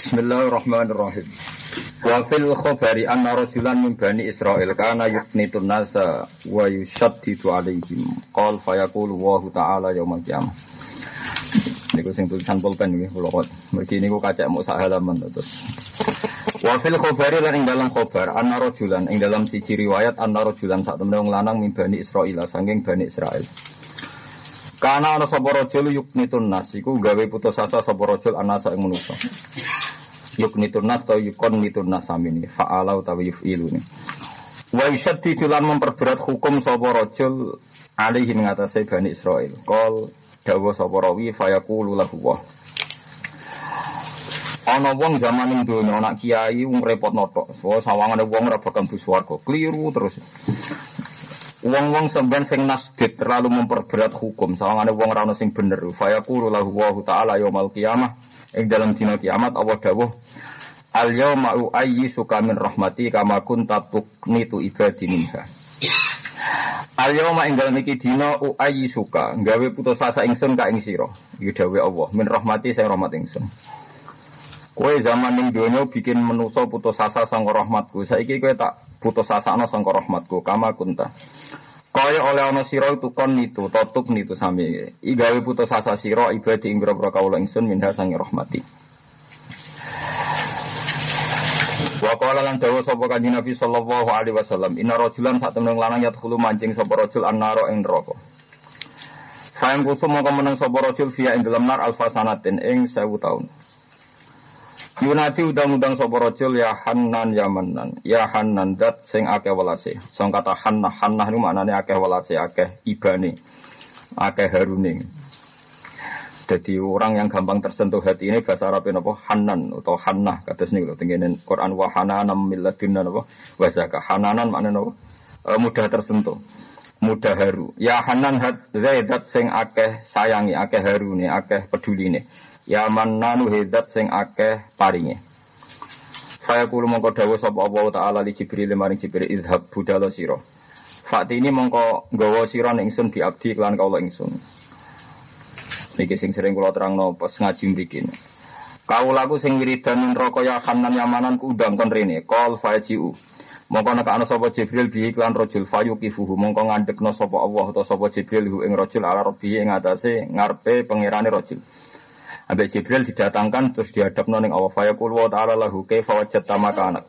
Bismillahirrahmanirrahim. Wa fil khabari anna rajulan min bani Israil kana yuknitun nasa wa yushaddidu alaihim. Qal fayaqulu wa ta'ala yaumal qiyamah. Niku sing tulisan pulpen nggih kula kok. Mergi niku kacek mu sak halaman terus. Wa fil khabari lan ing dalam khabar anna rajulan ing dalam siji riwayat anna rajulan sak temne wong lanang min bani Israil saking bani Israil. Karena ana sapa rajul yuknitun nas iku gawe putus asa sapa rajul anasa ing manusa. Yuknitun nas atau yukon nitun nas samini fa'ala utawa yuf'ilu ni. Wa yushaddidu lan memperberat hukum sapa rajul alaihi mengatasi Bani Israel. Qol dawa sapa rawi fayaqulu lahu wa. Ana wong zaman ing donya anak kiai wong repot notok. So sawangane wong ora bakal buswarga. Kliru terus. Wong-wong sampean sing nasdid terlalu memperberat hukum, sawangane wong ora ono sing bener. Fa yaqulu lahu wa ta'ala yaumul qiyamah ing dalam dina kiamat Allah dawuh Al yauma suka min rahmati kama kunta tuqnitu ibadi minha. Al yauma ing dalam iki dina suka gawe putus asa ingsun ka ing sira. Iki dawuh Allah min rahmati sing rahmat ingsun. Kowe zaman ning donya bikin menuso putus asa sangka rahmatku. Saiki kowe tak putus asa ana sangka rahmatku. Kama kunta. Kaya oleh ana sira itu kon itu, totuk nitu sami. I gawe putus asa sira ibadi ing pira-pira kawula ingsun minha sange rahmati. Wa qala lan dawa sapa kanjeng Nabi sallallahu alaihi wasallam, inna rajulan sak temen lanang yadkhulu mancing sapa rajul annara ing neraka. Sayang kusum mongko meneng sapa rajul via ing dalam nar alfasanatin ing 1000 tahun. Yunati udang-udang sapa rajul ya Hanan ya Manan. Ya Hanan dat sing akeh welase. Song kata Hannah Hannah niku maknane akeh welase, akeh ibane. Akeh harune. Jadi orang yang gampang tersentuh hati ini bahasa Arab apa Hanan atau Hannah kata sini kalau tinggalin Quran wa hananan milladunna apa wasaka Hananan maknanya apa e, mudah tersentuh mudah haru ya Hanan hat zaidat sing akeh sayangi akeh harune akeh peduli nih Ya nanu hedat sing akeh paringe. Saya kulo mongko dawuh sapa Allah taala li Jibril maring Jibril izhab budalo sira. Fakti ini mongko nggawa sira ning ingsun bi abdi kelan kawula ingsun. Niki sing sering kula terangno pas ngaji mriki. Kawulaku sing wiridan neraka ya Hanan Yamanan ku undang kon rene. Qol fajiu. Mongko nek ana sapa Jibril bi iklan rajul fayuqifuhu mongko ngandekno sapa Allah atau sapa Jibril hu ing rajul ala rabbi ing atase ngarepe pangerane rajul. Ambek Jibril didatangkan terus dihadap noning Allah fayaqul wa ta'ala lahu kaifa wajadta makana.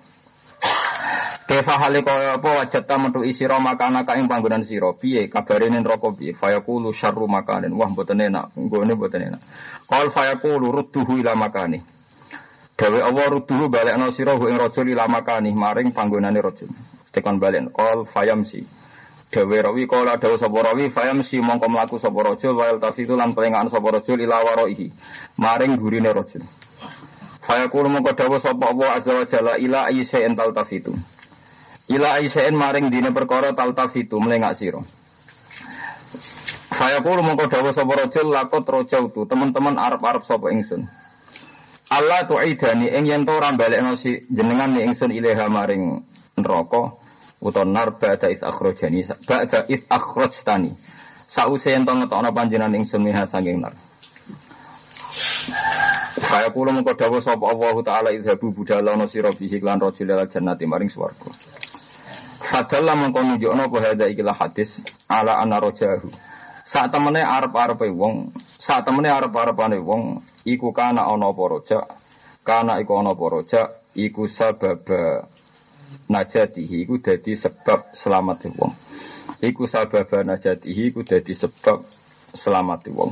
Kaifa hale kaya apa wajadta metu isira makana ka ing panggonan sira piye kabare ning neraka piye fayaqulu syarru makanin wah mboten enak nggone mboten enak. Qal fayaqulu rudduhu ila makani. Dawe Allah rudduhu balekno sira ing rajul ila makani maring panggonane rajul. Tekan balik qal fayamsi. Dawe rawi kala dawa sapa rawi fayam si mongko mlaku sapa rajul wa tafitu lan pelengahan sapa rajul ila waraihi maring gurine rajul. Fayaqulu mongko dawa sapa Allah azza wa jalla ila ayyi'in taltafitu. Ila ayyi'in maring dine perkara taltafitu melengak sira. Fayaqulu mongko dawa sapa lakot rojautu teman-teman arep-arep sapa ingsun. Allah tu'idani ing yen to ora balekno si jenengan ni ingsun ilaha maring neraka utawa nar ba'da is akhrajani ba'da is akhrajtani sause ento ngetokno panjenengan ingsun miha saking nar Saya kula mengko dawuh sapa Allah taala izhabu budalono sira bihi lan rajul lal jannati maring swarga. Fadalla mengko nunjukno apa hadza ikilah hadis ala ana rajahu. Saat temene arep-arepe wong, saat temene arep-arepane wong iku kana ana apa raja, kana iku ana apa raja, iku sababa najatihi iku dadi sebab selamat wong. Iku sabab najatihi iku dadi sebab selamat wong.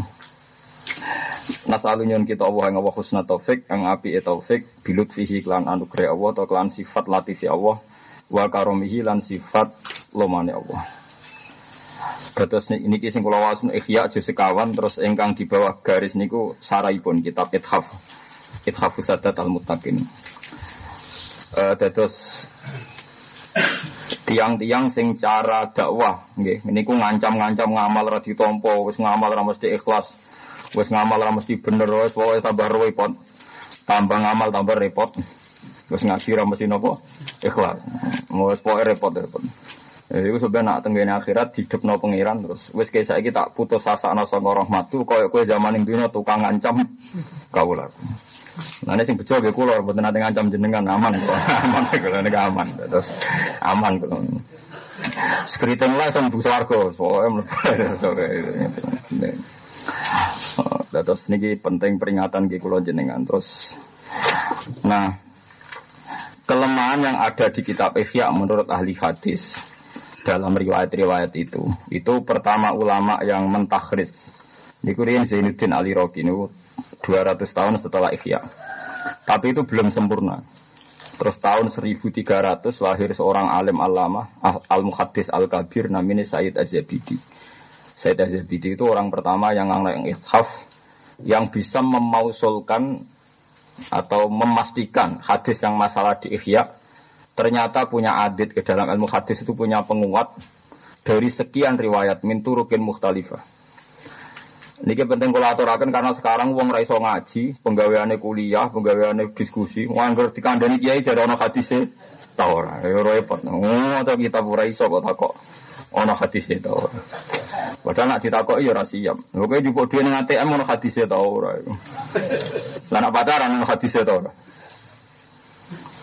Nasalunyon kita Allah yang Allah husna taufik, yang api e taufik, bilut fihi klan anugerah Allah, atau klan sifat latifi Allah, wa karomihi lan sifat lomane Allah. Terus ini kisah kula wasun ikhya aja sekawan terus engkang di bawah garis niku saraipun kitab Ithaf. Ithafus Sadat al-Muttaqin. Uh, terus tiang-tiang sing cara dakwah nggih. Niku ngancam-ngancam ngamal ra ditampa wis ngamal ra mesti ikhlas wis ngamal ra mesti bener wis pokoke tambah repot. Tambah ngamal tambah repot. Wis ngaji ra mesti napa ikhlas. Wis pokoke repot repot. Ya, itu sebenarnya nak tenggene akhirat no pangeran terus. Wis kayak saya tak putus asa ana saka rahmatu koyo kowe zaman ing dunya tukang ngancam kawula. Nah ini sing bejo gue kulor, buat nanti ngancam jenengan aman, aman kalau ini aman, terus aman kalau. Sekriting lah sama bu swargo, soalnya Terus niki penting peringatan gue kulor jenengan. Terus, nah kelemahan yang ada di kitab Ihya menurut ahli hadis dalam riwayat-riwayat itu, itu pertama ulama yang mentakhris. Niku Zainuddin Ali Roki ini 200 tahun setelah Ihya. Tapi itu belum sempurna. Terus tahun 1300 lahir seorang alim alama al-muhaddis al-kabir namanya Said Az-Zabidi. Said Az-Zabidi itu orang pertama yang yang ithaf yang bisa memausulkan atau memastikan hadis yang masalah di Ihya ternyata punya adit ke dalam ilmu hadis itu punya penguat dari sekian riwayat min turukin mukhtalifah. Niki penting kula aturaken karena sekarang wong ra iso ngaji, penggaweane kuliah, penggaweane diskusi, nganggur dikandani kiai jare ana hadise ta ora. Ya repot. Oh, atau kita ora iso kok takok ana hadise ta ora. Padahal nak ya siap. Lho kowe jupuk dhewe ning ATM ana hadise ta ora. Lah nak pacaran ana hadise ta ora.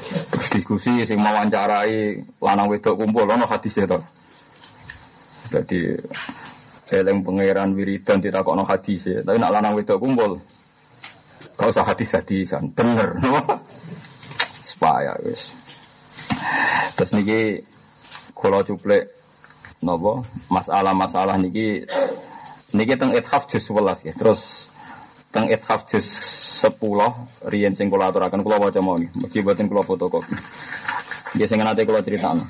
Terus diskusi sing wawancarai lanang wedok kumpul ana hadise ta. Jadi Eleng pangeran wiridan tidak kono hadis ya. Tapi nak lanang wedok kumpul. Kau usah hadis hadisan. Bener. Supaya wis. Terus niki kalau cuplek nopo masalah-masalah niki niki teng ithaf juz 11 ya. Terus teng ithaf juz 10 riyen sing kula aturaken kula waca mawon. Mugi boten kula fotokopi. Nggih sing nate kula critakno.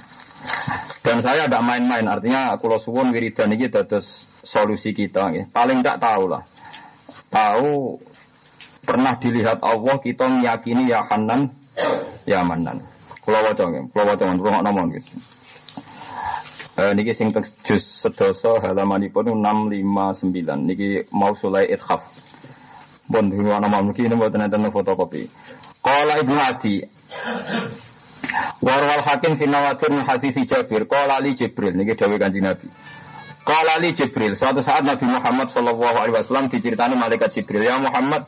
Dan saya tidak main-main, artinya kalau suwon wiridan ini terus solusi kita. Ya. Paling tidak tahu lah. Tahu pernah dilihat Allah kita meyakini ya Hanan, ya Manan. Kalau wajah, kalau wajah, kalau nomor gitu. Eh, niki sing jus sedoso halamanipun 659 niki mau sulai ithaf. Bon dulu nama mungkin ini buat nanti fotokopi. Kalau ibu Adi Warwal hakim finawatir hadisi Jabir. Qala li Jibril. Ini dawai kanji Nabi. Qala li Jibril. Suatu saat Nabi Muhammad Sallallahu Alaihi Wasallam diceritani malaikat Jibril. Ya Muhammad.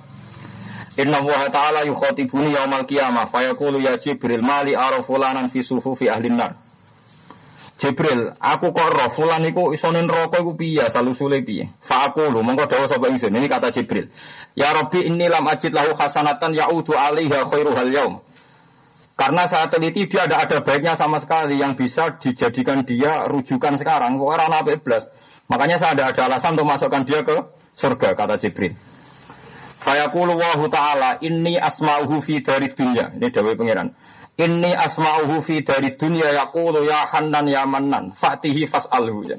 Inna Allah Ta'ala yukhatibuni yaumal qiyamah. Fayaqulu ya Jibril. Mali arafulanan fi sufufi ahlin nar. Jibril, aku kok roh fulan iku isonin rokok iku piye salusule piye? Fa aku lu mongko dawuh ingsun. Ini kata Jibril. Ya Rabbi inni lam ajid lahu hasanatan ya'udu alaiha khairuhal yaum. Karena saat teliti dia ada ada baiknya sama sekali yang bisa dijadikan dia rujukan sekarang. Orang Nabi iblis. Makanya saya ada ada alasan untuk masukkan dia ke surga kata Jibril. Fayaqulu wahu ta'ala inni asma'uhu fi dari dunia. Ini dawai pangeran. Inni asma'uhu fi dari dunia yaqulu ya hannan ya mannan fatihi fas'alhu. Ya.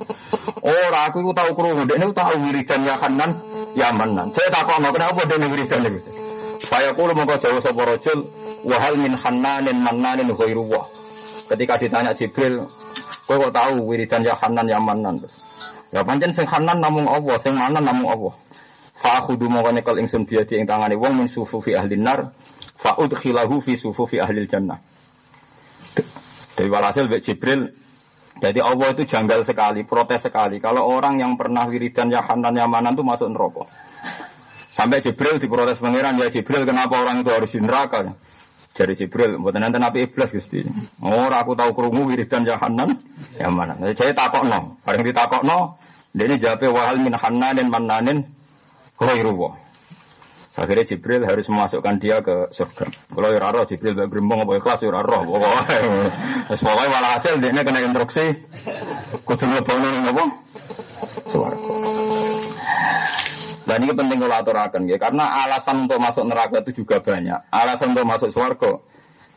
Ora aku tahu krungu, ini tahu wiridan ya hannan ya mannan. Saya takut kenapa dia wiridan itu. Saya mongko jauh sapa rajul wahal min hannanin mannanin ghairuwah. Ketika ditanya Jibril, kowe kok tahu wiridan ya Hanan ya Manan? Ya pancen sing Hanan namung Allah, sing Manan namung Allah. Fa akhudhu mongko nyekel ingsun biadi ing tangane wong min sufufi ahli nar, fa udkhilahu fi sufufi ahli jannah. Dari walhasil Mbak Jibril jadi Allah itu janggal sekali, protes sekali. Kalau orang yang pernah wiridan ya Hanan ya Manan itu masuk neraka. Sampai Jibril diprotes pangeran ya Jibril kenapa orang itu harus di neraka? Jadi Jibril, buat nanti nabi iblis gusti. Oh, aku tahu kerungu wiridan jahanan, ya mana? Saya takok no, bareng ditakok no, dia ini jawab wahal min dan mananin khairu Akhirnya Jibril harus memasukkan dia ke surga. Kalau ya roh Jibril gak gerimbong apa ikhlas ya roh. Pokoknya, pokoknya malah hasil dia kena instruksi. Kudu ngebangun apa? Suara. Dan ini penting kalau aturakan ya, karena alasan untuk masuk neraka itu juga banyak. Alasan untuk masuk surga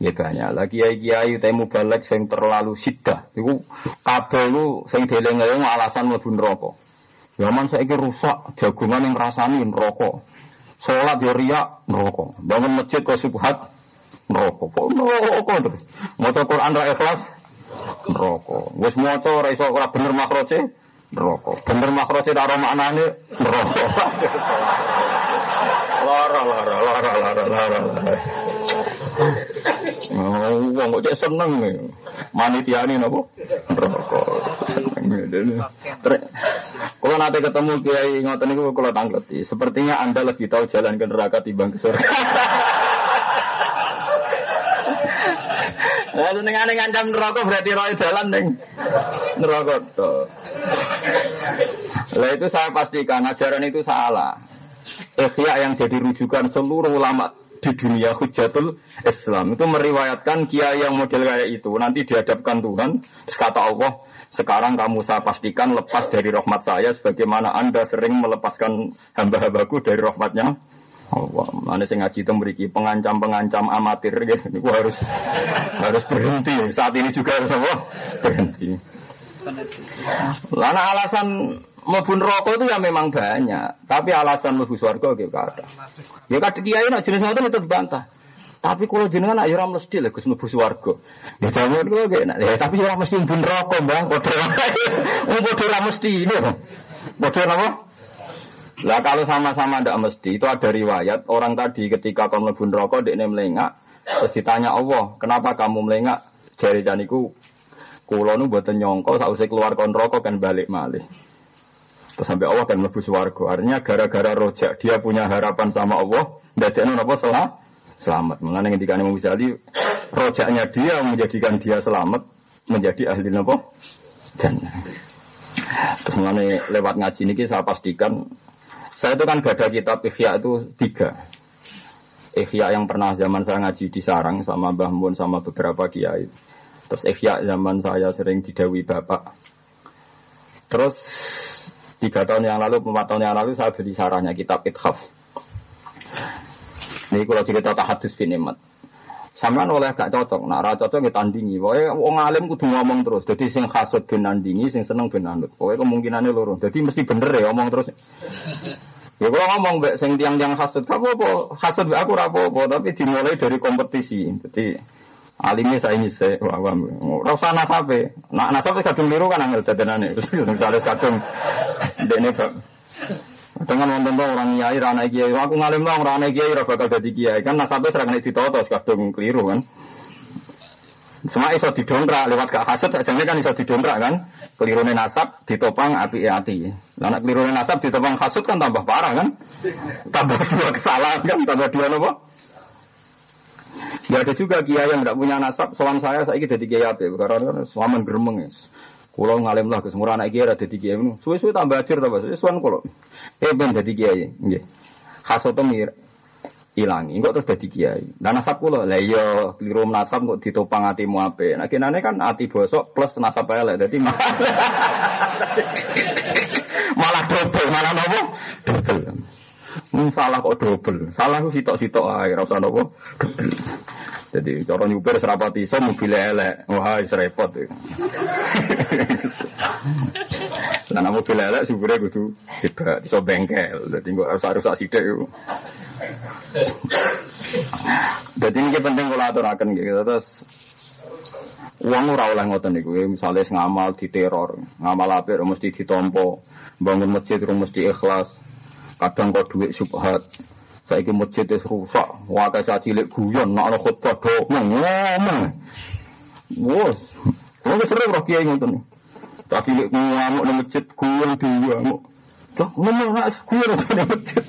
ya banyak. Lagi kiai kiai temu balik yang terlalu sidah. Itu kabel lu sing deleng alasan mau neraka. Zaman saya ini rusak, jagungan yang rasani rokok. Sholat ya riak, neraka. Bangun masjid kok subhat, neraka. Kok neraka terus. Mau Quran ra ikhlas, neraka. Wis maca ora iso ora bener makroce, neraka. Bener makroce ora maknane neraka. Lara lara lara lara lara. Wong kok seneng. Manitiane napa? Neraka. Seneng. Kalau nanti ketemu kiai ngoten niku kula tangkleti. Sepertinya Anda lebih tahu jalan ke neraka timbang ke surga. Lah senengane ngancam neraka berarti roy dalan ning neraka to. Lah itu saya pastikan ajaran itu salah. Ikhya yang jadi rujukan seluruh ulama di dunia hujatul Islam itu meriwayatkan kiai yang model kayak itu nanti dihadapkan Tuhan terus kata Allah sekarang kamu saya pastikan lepas dari rahmat saya sebagaimana anda sering melepaskan hamba-hambaku dari rahmatnya Allah mana saya ngaji itu memiliki pengancam-pengancam amatir gitu ini harus harus berhenti saat ini juga harus apa berhenti Lana alasan mlebu rokok itu ya memang banyak, tapi alasan mlebu swarga gitu ada. Ya kadhe kiai nak jenis ngoten itu dibantah. Tapi kalau jenengan ayo ora mesti lho Gus mlebu swarga. Ya jaman enak. Ya tapi ora mesti mlebu neraka, Bang. Padha wong padha ora mesti ini. Padha apa? Lah kalau sama-sama tidak mesti itu ada riwayat orang tadi ketika kamu mlebu neraka dekne melengak terus ditanya Allah, "Kenapa kamu melengak?" Jari janiku Kulo nu buatan nyongko sausai keluar kon rokok kan balik malih. Terus sampai Allah kan mlebu swarga. Artinya gara-gara rojak dia punya harapan sama Allah, ndadekno napa salah selamat. Mengenai ketika Imam Ghazali rojaknya dia menjadikan dia selamat menjadi ahli napa jannah. Terus mengenai lewat ngaji ini saya pastikan saya itu kan gada kitab Ikhya itu tiga. Ikhya yang pernah zaman saya ngaji di Sarang sama Mbah Mun sama beberapa kiai. Terus Ikhya zaman saya sering didawi bapak. Terus tiga tahun yang lalu, empat tahun yang lalu saya beli sarahnya kitab Ithaf. Ini kalau cerita tahadus bin Imat. Sampean oleh gak cocok, nah ra cocok kita tandingi. Pokoknya wong alim kudu ngomong terus. Jadi sing hasud bin nandingi, sing seneng bin anut. Pokoknya kemungkinannya loro. Jadi mesti bener ya ngomong terus. Ya kalau ngomong mbak sing tiang-tiang hasud, apa apa hasud aku rapo apa, tapi dimulai dari kompetisi. Jadi Alimnya saya ini saya, wah, usah nasabe. Nak nasabe kadung liru kan angel dadanane. Misalnya kadung dene bak. Dengan wonten orang nyai rana kiai, aku ngalim dong rana kiai ora bakal dadi kiai. Kan nasabe serang nek ditoto kadung keliru kan. Semua iso didongkrak lewat gak hasud sajane kan iso didongkrak kan. Kelirune nasab ditopang api ati. Lah nek nasab ditopang hasud kan tambah parah kan. Tambah dua kesalahan kan, tambah dua nopo? Ya ada juga kiai yang tidak punya nasab. Soal saya saya jadi kiai apa? Karena kan suaman geremeng ya. Kulo ngalim lah, kesemua anak kiai ada jadi kiai. Suwe-suwe tambah ajar tambah suwe suan kulo. Eh ben jadi kiai. Nggih. Hasoto mir ilangi, kok terus jadi kiai. Dan nasab kulo, lah iya keliru nasab kok ditopang hatimu ape. Nah kinane kan hati bosok plus nasab elek. Jadi malah, double, malah nopo? Double. Hmm, salah kok double. Salah ku sitok-sitok ae, ora nopo. Double. Jadi cara nyupir serapati iso mobil elek. Wah, wis repot. Lah mobil elek supire kudu hebat, iso bengkel. Dadi kok harus harus sithik iku. Jadi ini penting kalau aturakan gitu. Terus uang ora oleh ngoten niku. Misalnya ngamal di teror, ngamal apik mesti ditompo, bangun masjid mesti ikhlas. Kadang kok duit subhat. Saiki masjid wis rusak, wae caci cilik guyon nak ana khutbah do ngomong. Wes. Wong sering roh kiai ngoten. Caci cilik ngamuk nang masjid guyon diamuk. Cok ngomong nak guyon nang masjid.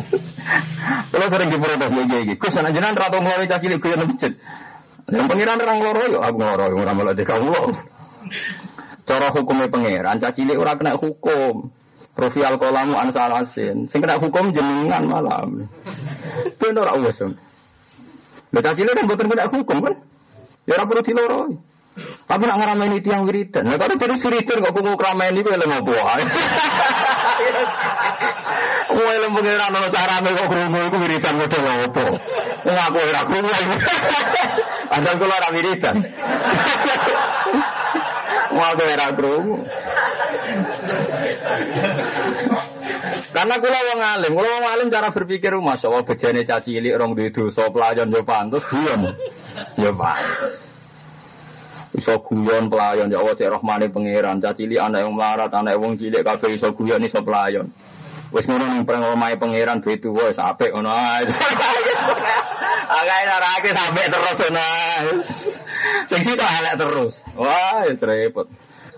Kalau sering diprotes kiai iki. Kus ana jenengan ra tau caci cilik guyon nang. Yang pengiran orang loro yo aku loro ora dikamu. Cara hukumnya pangeran caci cilik ora kena hukum. Profi al-kolamu an salasin. Sing kena hukum jenengan malam. Itu ora wis. Lha cacile kan boten kena hukum kan? Ya ora perlu diloroi. Tapi nak ngarameni tiang wiridan. Nah kalau jadi wiridan kok kuku kerameni ku elem apa wae. Wong elem pengiran ana carane kok krungu iku wiridan model apa. Wong aku ora krungu. Padahal kula ora wiridan. Wong aku ora krungu. Karena kula wong alim, kula wong alim cara berpikir masya Allah bejane caci cilik rong duwe dosa pelayan yo pantes guyon. Yo pantes. Iso guyon pelayan ya Allah cek rahmane pangeran, caci cilik anak yang melarat, anak wong cilik kabeh iso guyon iso pelayan. Wis ngono ning perang omahe pangeran duwe tuwa wis apik ngono ae. Agak ora akeh sampe terus ngono. Sing sitok elek terus. Wah, wis repot.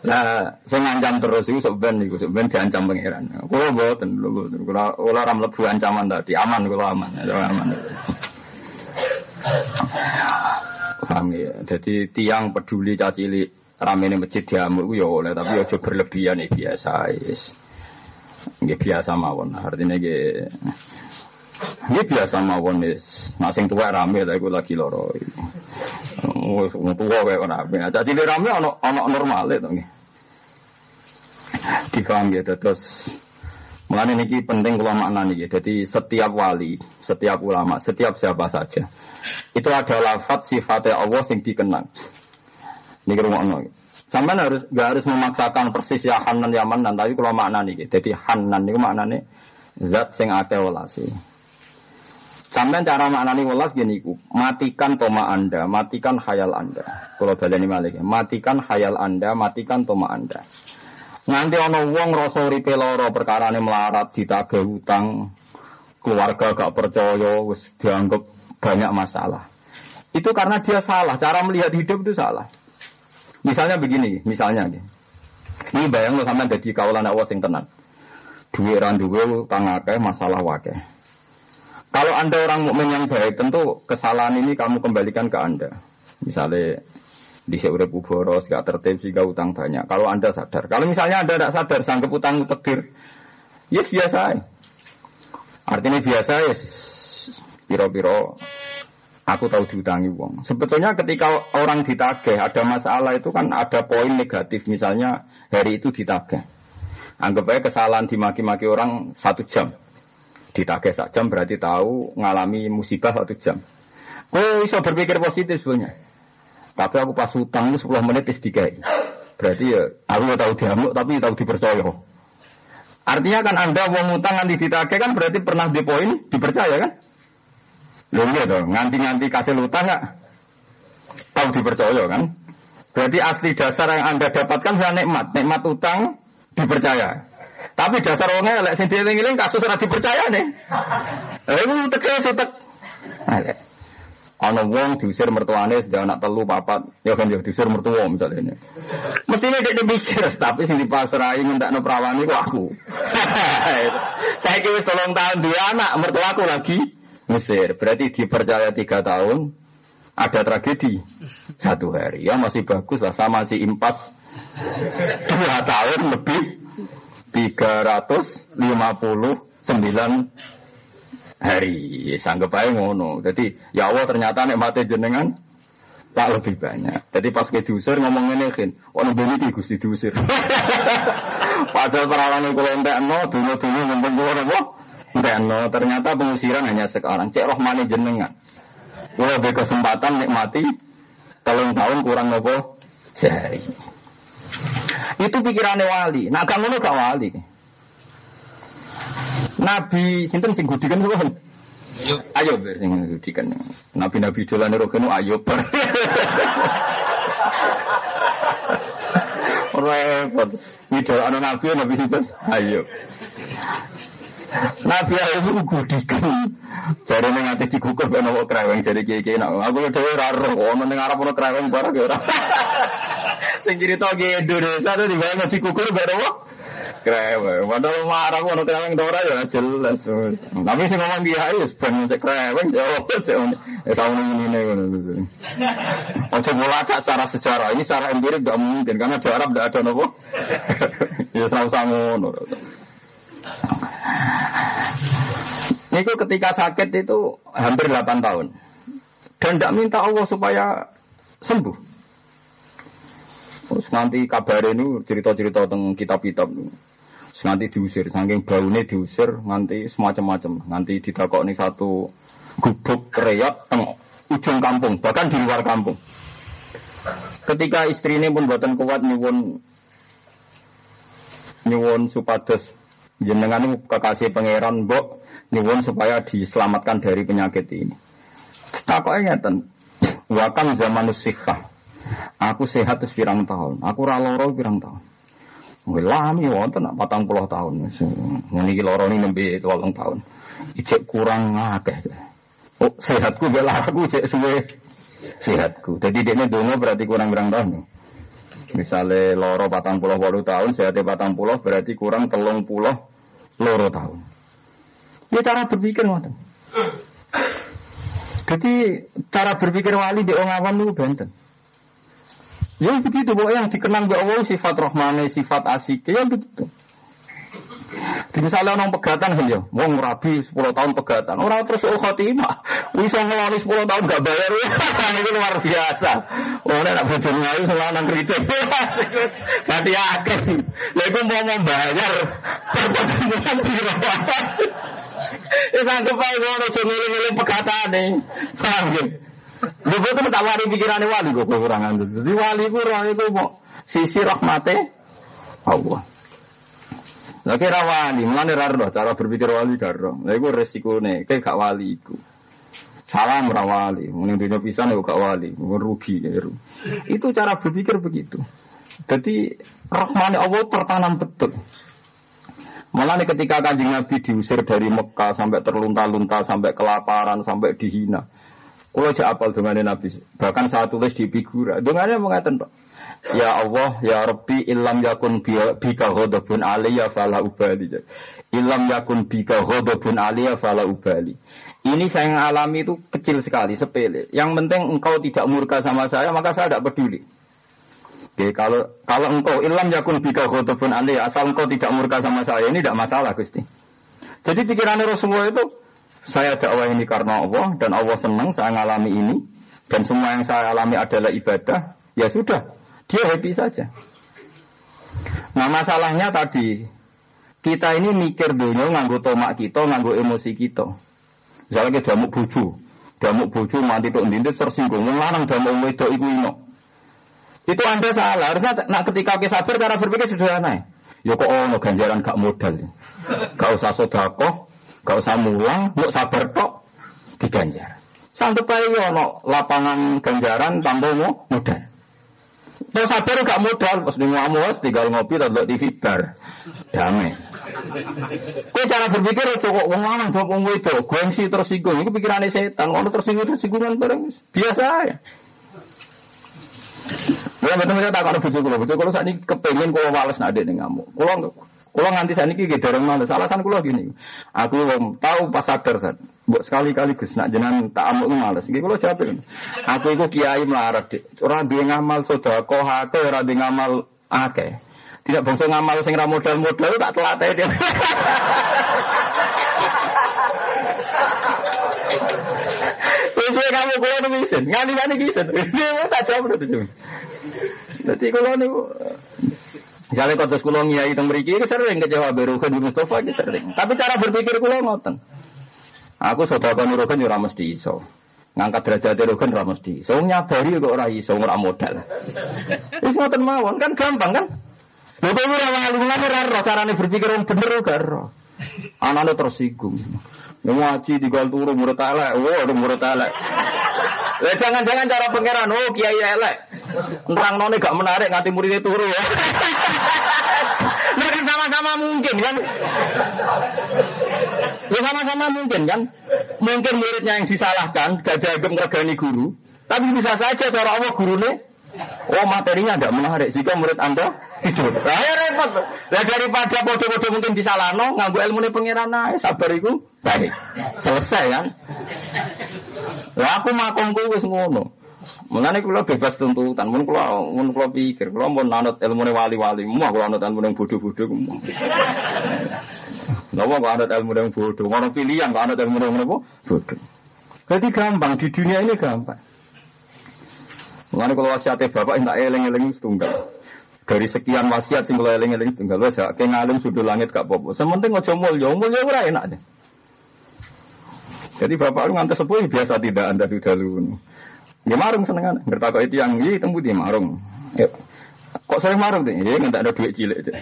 Nah, saya ngancam terus itu sebenarnya itu sebenarnya diancam pangeran. Kalau buatan dulu, kalau kalau ram lebu ancaman tadi aman, kalau aman, aman. Paham ya. Jadi tiang peduli cacili rame ini masjid diamuk ya oleh tapi ojo berlebihan ya biasa is. Nggih biasa mawon. Artinya nggih ini biasa mawon is. Nah sing tua rame tapi gue lagi loro. Wong tua kayak rame. Cacili rame ono ono normal itu nggih. Difaham ya terus Mengenai ini penting kalau makna nih, jadi setiap wali, setiap ulama, setiap siapa saja, itu ada lafat sifatnya Allah yang dikenang. Ini rumah Sampai harus gak harus memaksakan persis ya Hanan ya Manan, tapi kalau makna nih, jadi Hanan itu maknanya zat sing akeh welasi. Sampai cara maknani welas gini ku, matikan toma anda, matikan hayal anda. Kalau baleni malik, matikan hayal anda, matikan toma anda. Nganti ana wong rasa uripe lara perkarane melarat ditagih hutang, keluarga gak percaya wis dianggap banyak masalah. Itu karena dia salah, cara melihat hidup itu salah. Misalnya begini, misalnya. Ini bayang lo sama jadi kaulan awas yang tenan. Duit randuwe utang akeh, masalah wakeh. Kalau anda orang mukmin yang baik, tentu kesalahan ini kamu kembalikan ke anda. Misalnya di seurep boros, gak tertib sehingga utang banyak. Kalau anda sadar, kalau misalnya anda tidak sadar, sanggup utang tegir, yes biasa. Artinya biasa yes. Piro-piro aku tahu diutangi uang. Sebetulnya ketika orang ditagih ada masalah itu kan ada poin negatif. Misalnya hari itu ditagih. Anggap aja kesalahan dimaki-maki orang satu jam. Ditagih satu jam berarti tahu ngalami musibah satu jam. Oh, bisa berpikir positif sebenarnya. Tapi aku pas utang itu 10 menit is dikai. Berarti ya aku tahu diamuk tapi tahu dipercaya. Artinya kan Anda mau utang nanti ditagih kan berarti pernah di poin dipercaya kan? Lho iya dong, nganti-nganti kasih utang nggak? Tahu dipercaya kan? Berarti asli dasar yang Anda dapatkan sudah nikmat, nikmat utang dipercaya. Tapi dasar wongnya lek sing dieling kasus ora dipercaya nih. Lha iku teke sotek. Ana wong diusir mertuane sudah anak telu papat, ya kan ya diusir mertua misalnya ini. Mestinya dia mikir, tapi sing dipasrai no perawan itu aku. Saya kira tolong tahun dua anak, mertua aku lagi Mesir. Berarti dipercaya tiga tahun, ada tragedi satu hari. Ya masih bagus lah, sama si impas dua tahun lebih tiga ratus lima puluh sembilan hari. Sanggep aja ngono. Jadi ya Allah ternyata mati jenengan tak lebih banyak. Jadi pas ke diusir ngomong ini kan, orang beli di gusti diusir. Padahal perawan itu entek no, dulu dulu ngomong gue apa? Entek no, ternyata pengusiran hanya sekarang. Cek rohmani jenengan. Gue lebih kesempatan nikmati telung tahun kurang nopo sehari. Itu pikirannya wali. Nah kamu gak wali. Nabi sinten sing gudikan kuwi. Ayo, ayo sing gudikan. Nabi-nabi dolan rokono ayo. Repot. Widol ana nabi nabi sinten? Ayo. Nabi ayo gudikan. Jare ning ati digukur ben ono kreweng jare kiye-kiye nak. Aku dhewe ora ero ono ning arep ono kreweng bareng ora. Sing cerita ge Indonesia tuh dibayang dikukur ben ono kreweng. Padahal marah kono kreweng ora ya jelas. Tapi sing ngomong kiai wis ben sik kreweng jawab sik ya sama ini ngono. Ojo melacak secara sejarah. Ini secara empirik gak mungkin karena di Arab tidak ada nopo. ya sama-sama ngono. Niku ketika sakit itu hampir 8 tahun. Dan tidak minta Allah supaya sembuh. Terus nanti kabar ini cerita-cerita tentang kitab-kitab nanti diusir, saking baunya diusir, nanti semacam-macam, nanti ditakok nih satu gubuk reot teng ujung kampung, bahkan di luar kampung. Ketika istrinya pun buatan kuat nyuwun nyuwun supados jenengan kekasih pangeran mbok nyuwun supaya diselamatkan dari penyakit ini. Takoknya ngeten, wakan zaman usikah. Aku sehat sepirang tahun, aku raloro pirang tahun. Lami wonten nak patang puluh tahun. Ini loro ini nembe tolong tahun. Ijek kurang ngakeh. Oh sehatku bela aku cek suwe sehatku. Jadi dia dongo berarti kurang berang tahun. Misalnya loro patang puluh walu tahun, sehatnya patang puluh berarti kurang telung puluh loro tahun. Ini cara berpikir ngoten. Jadi cara berpikir wali di orang awam itu benten. Ya begitu, bahwa yang dikenang oleh Allah sifat rohmane, sifat asik, ya begitu. Misalnya orang pegatan kan ya, wong rabi 10 tahun pegatan, orang terus oh khotimah, bisa ngelani 10 tahun gak bayar, itu luar biasa. Ini nak bodoh ngayu selanang kritik, ganti akhir. Lalu mau mau bayar, pertemuan di Ya sanggup aja ngono cuma milih pegatan nih, paham ya? Lu itu tak wali pikirannya wali gue kekurangan itu. Jadi wali gue orang itu mau sisi rahmate Allah. Lah kira wali, mulane ra cara berpikir wali karo. Lah iku resikone, kayak gak wali iku. Salam ra wali, muni dunia pisan kok gak wali, rugi ya. Itu cara berpikir begitu. Jadi rahmane Allah tertanam betul. Malah ketika kanjeng Nabi diusir dari Mekah sampai terlunta-lunta, sampai kelaparan, sampai dihina. Kalau aja apal dengan Nabi, bahkan saat tulis di figura, dengannya mengatakan, Ya Allah, ya Rabbi, ilam yakun bika ghodobun aliyah fala ubali. Ilam yakun bika ghodobun aliyah fala ubali. Ini saya yang alami itu kecil sekali, sepele. Yang penting engkau tidak murka sama saya, maka saya tidak peduli. Oke, kalau kalau engkau ilam yakun bika khotobun alih, asal engkau tidak murka sama saya, ini tidak masalah Gusti. Jadi pikirannya Rasulullah itu, saya dakwah ini karena Allah, dan Allah senang saya ngalami ini, dan semua yang saya alami adalah ibadah, ya sudah, dia happy saja. Nah masalahnya tadi, kita ini mikir dulu nganggo tomak kita, nganggo emosi kita. Misalnya kita damuk buju, damuk buju mati tok ndindet tersinggung, wong lanang damuk wedok iku ino. Itu Anda salah. Harusnya nak ketika kita sabar cara berpikir sederhana. Ya kok ono ganjaran gak modal. Gak usah sodako, gak usah mulang, mau sabar tok diganjar. Sampai aja ono lapangan ganjaran tanpa mau modal. Mau sabar gak modal, pas di ngamus tinggal ngopi atau TV bar. Damai. Kue cara berpikir cukup wong lanang kok wong wedok, gengsi tersinggung, itu pikirannya setan, ono tersinggung tersinggungan bareng biasa ya. Ya betul betul tak kalau bujuk kulo saat ini kepengen kulo males nak nih ngamuk. Kulo kulo nganti saat ini gitu orang males. Alasan kulo gini, aku tahu pas sadar buat sekali kali gus nak jenang tak amuk males. Gini kulo jawab Aku itu kiai melarat. Orang dia ngamal kau hati, orang dia ngamal ake. Tidak bangsa ngamal sing modal-modal tak telat dia. Sesuai kamu kulo nih bisa, nganti nganti bisa. Ini tak jawab tuh. Jadi kalau nih, misalnya kau kulo ngiai tentang meriki, sering kecewa berukan di Mustafa, sering. Tapi cara berpikir kulo ngoten. Aku saudara nurukan jurah mesti iso. Ngangkat derajat nurukan jurah mesti iso. Nyabari kok ora iso, ora modal. Itu ngoten mawon, kan gampang kan? Lha kok ora wali ngene ora carane berpikir yang bener ora. Anane tersinggung. Ngaji di gal turu murid elek, oh murid elek. Lah jangan-jangan cara pangeran, oh kiai elek. Nerang none gak menarik nganti muridnya turu ya. Nah sama-sama mungkin kan. Ya sama-sama mungkin kan. Mungkin muridnya yang disalahkan, gak dianggap ngergani guru. Tapi bisa saja cara Allah gurunya Oh materinya agak menarik jika murid anda hidup. Nah, ya repot. Nah, daripada bodoh-bodoh mungkin disalahno, nganggu ilmu ini pengiran naik, sabar itu baik. Selesai kan? Lah aku makomku wis ngono. Mulane kula bebas tuntutan, mun kula mun kula pikir, kula mun anut ilmune wali-wali, mau kula anut ilmu yang ku. Napa kok anut ilmu yang bodoh, ngono pilihan kok anut ilmu yang bodoh. Jadi gampang di dunia ini gampang. Mulane kalau wasiatnya bapak tak eling-eling setunggal. Dari sekian wasiat sing kula eling-eling setunggal wis ya ngalim sudah langit gak apa-apa. Sementing aja mulya, mulya ora enak deh. Jadi bapak lu ngantes sepuh biasa tidak anda sudah lu. Ya marung senengan. Ngertakok itu yang ini tembu di marung. Ya. Kok sering marung deh? Ya nggak ada duit cilik.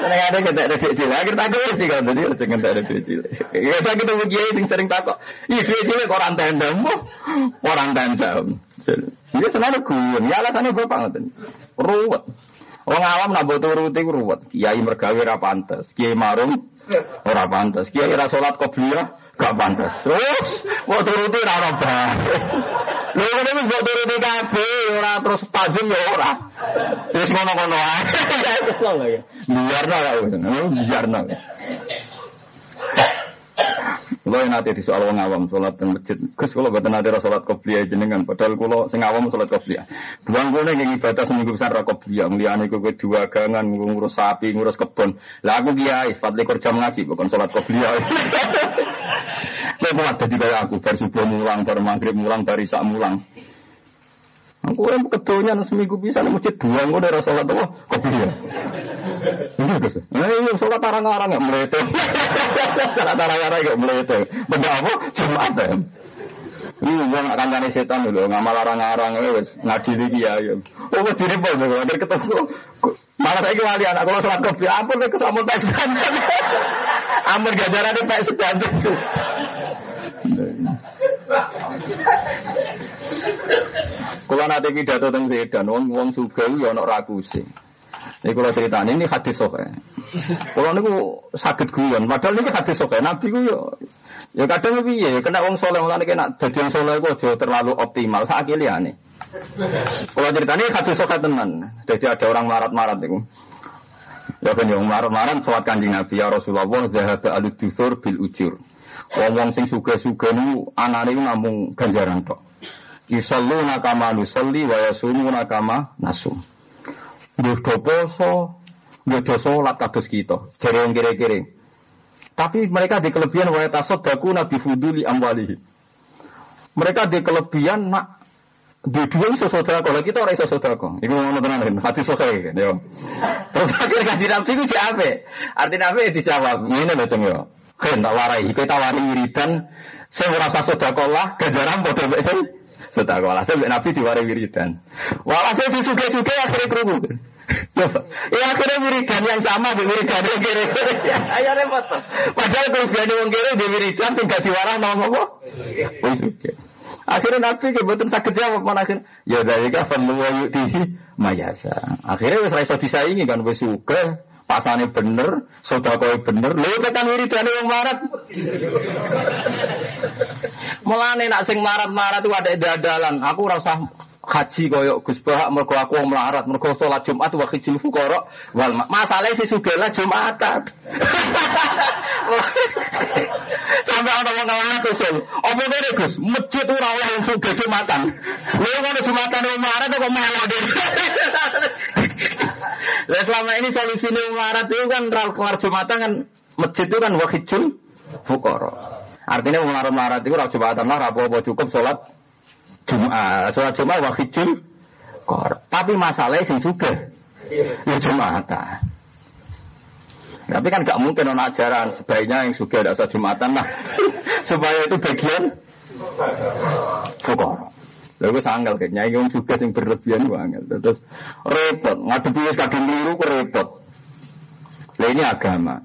Seneng ada nggak ada duit cilik. Akhir takut sih kan tadi nggak ada duit cilik. Ya kita kita kiai sing sering takut. Iya duit cilik orang tenda, orang tenda. Dia selalu gue, ya alasannya gue panggil ruwet. Orang awam nak butuh rutin ruwet. Kiai mergawe ora pantes, kiai marung ora pantes, kiai ra salat qobliyah gak pantes. Terus mau turuti ora ora bae. Lha kene wis turuti kabeh ora terus tajam ya ora. Wis ngono-ngono ae. Kesel ya. Biarno ya, biarno. Kulo yang nanti di soal wong awam sholat di masjid. Gus kulo betul nanti sholat kopiah jenengan. Padahal kulo sing awam sholat kopiah. Buang kulo yang ibadah seminggu besar ra kopiah. Melihat aku dua gangan ngurus sapi ngurus kebun. Lah aku kiai empat lekor jam ngaji bukan sholat kopiah. Lepas ada juga aku bar subuh mulang, bar maghrib mulang, bar isak mulang. Aku yang kedonya seminggu bisa masjid dua, aku udah sholat apa? Kopiah. Ini terus. Nah ini sholat arang-arang ya melete. sholat arang-arang ya melete. Benda apa? Jumatan. Ini gue gak kancane setan dulu, ngamal arang-arang ya wes ngaji lagi ya. Oh gue diri pun, gue ketemu. Malah saya wali anak kalau sholat kopi, ampun ke kesamun pak sedan. ampun gajaran sedan. Kalau nanti pidato tentang sedan, wong wong suga ya ono sih. Ini kalau cerita ini hadis soke. Kalau ini sakit guyon, padahal ini hadis soke. Nabi ku yo ya kadang lebih ya kena wong soleh mulane kena jadi wong soleh ku terlalu optimal. Saat ini aneh. Kalau cerita ini hadis soke tenan. Jadi ada orang marat-marat itu. Ya kan yang marat-marat sholat kanjeng Nabi ya Rasulullah zahaba alud dusur bil ujur. Wong sing suga-suga nu anane namung ganjaran tok. Yusalluna kama nusalli wa yasumuna kama nasum. Nggih poso, nggih do kados kita. Jare wong kire-kire. Tapi mereka di kelebihan wa tasaddaqu nabi fuduli amwalihi. Mereka di kelebihan nak dua-dua iso saudara kalau kita orang iso kok. Iku ngono tenan. Hati sok kan. Yo. Terus akhirnya kaji nabi ku apa? Artinya apa dijawab. Ini lho ceng Kan tak warai, kita tawari wiridan saya merasa lah, gajaran bodoh mbek sudah kalau saya Nabi diwari wiridan. Walhasil si suge-suge akhirnya kerungu. Ya akhirnya wiridan yang sama di wiridan yang kiri. Ayo repot. Padahal kerugian yang kiri di wiridan sehingga diwarah nama apa? Akhirnya Nabi kebetulan sakit jawab mana akhir. Ya dari kafan lu yukti mayasa. Akhirnya wis raiso disaingi kan wis suge pasane bener, sedekah bener. Lho tekan wiridane wong marat. Mulane nak sing marat-marat itu ada dadalan. Aku rasa haji koyok Gus Bahak mergo aku wong melarat mergo salat Jumat wa khijil fuqara wal masalah si sugela Jumatan. Sampai ana wong ngelawan Gus. Apa ngene Gus? Masjid ora oleh wong sugih Jumatan. Lha ngono Jumatan wong melarat kok malah Lah selama ini solusi melarat itu kan keluar Jumatan kan masjid itu kan wa khijil fuqara. Artinya wong melarat itu ora Jumatan lah apa cukup salat Jumat, sholat Jumat wakijul kor. Tapi masalahnya sing suka, ya Jumatan. Tapi kan gak mungkin orang ajaran sebaiknya yang suka ada sholat Jumatan lah. Supaya itu bagian fukor. Lalu sanggal kayaknya yang juga sing berlebihan banget. Terus repot, ngadepi wis kadung liru ku repot. Lah ini agama.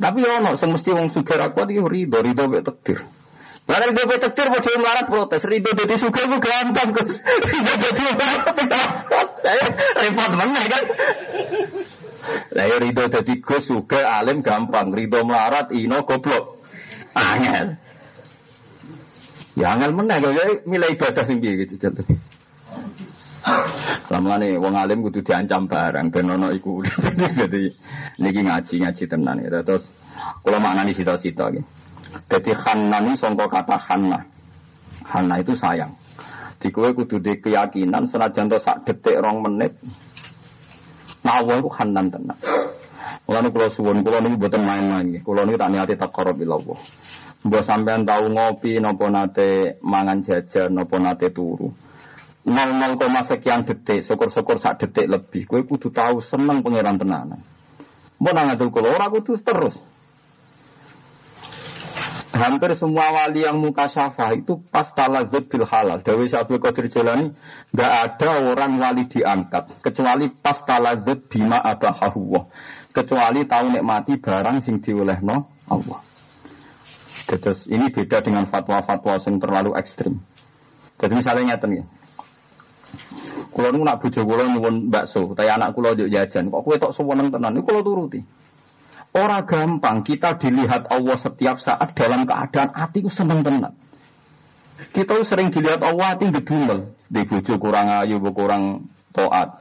Tapi ono sing mesti wong sugih ra kuat iki rido, rido mek takdir. Karena gue jadi melarat protes, Ridho jadi suka gue gampang Gus. Ridho jadi melarat repot mana kan? Lah ya Ridho jadi Gus suka alim gampang, Ridho melarat ino goblok. Angel. Ya angel mana kalau milih ibadah sing gitu jadi. Selama nih wong alim kudu diancam barang ben ono iku. Jadi niki ngaji-ngaji tenan ya. Terus kula maknani sita-sita gitu. Jadi Hanna ini songkok kata Hanna. Hanna itu sayang. Di kue kudu di keyakinan senajan to sak detik rong menit. Nah Allah itu Hanan tenang. Mulane kula suwun kula niku mboten main-main. Kula niku tak niati taqarrub ila Allah. Mbok sampean tahu ngopi napa nate mangan jajan napa nate turu. 00, sekian detik, syukur-syukur sak detik lebih. Kue kudu tahu seneng pangeran tenanan. Mbok nang ngatul kula ora kudu terus. Hampir semua wali yang muka syafa itu pas talazut bil halal. Dewi Syabdul Qadir Jalani, nggak ada orang wali diangkat kecuali pas talazut bima abahahuwah. Kecuali tahu nikmati barang sing diolehno Allah. Terus ini beda dengan fatwa-fatwa yang terlalu ekstrim. Jadi misalnya nyata ya. Kulo nak bojo kulo nyuwun bakso, tapi anak kulo jajan, kok kowe tok seneng tenan, niku kulo turuti. Orang gampang kita dilihat Allah setiap saat dalam keadaan hati seneng tenang. Kita sering dilihat Allah hati gedumel. Di bojo kurang ayu, kurang toat.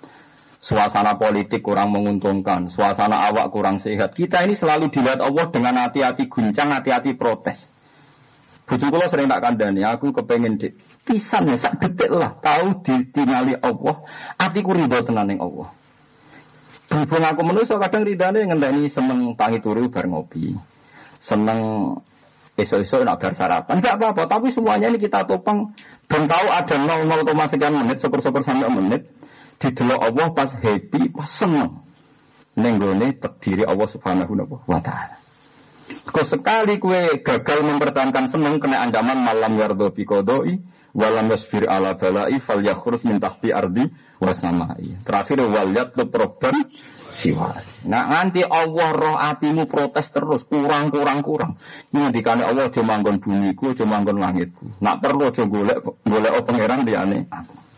Suasana politik kurang menguntungkan, suasana awak kurang sehat. Kita ini selalu dilihat Allah dengan hati-hati guncang, hati-hati protes. Bujuk kula sering tak kandani, aku kepengen di pisan ya sak detik lah tahu ditingali Allah, atiku ridho tenan ning Allah. Berhubung aku manusia kadang ridane ngenteni seneng tangi turu bar ngopi. Seneng esok-esok nak bar sarapan. Enggak apa-apa, tapi semuanya ini kita topang dan tahu ada 0,0 sekian menit, syukur-syukur sampai menit didelok Allah pas happy, pas seneng. Nenggone terdiri Allah Subhanahu wa taala. Kau sekali kue gagal mempertahankan seneng kena ancaman malam yardo bikodoi walam yasfir ala balai fal yakhrus min tahti ardi wasamai. Terakhir wal yatlub problem siwa. Nah nanti Allah roh atimu protes terus kurang kurang kurang. Ini dikane Allah cuma manggon bumiku, cuma manggon langitku. Nak perlu aja golek golek pangeran diane aku.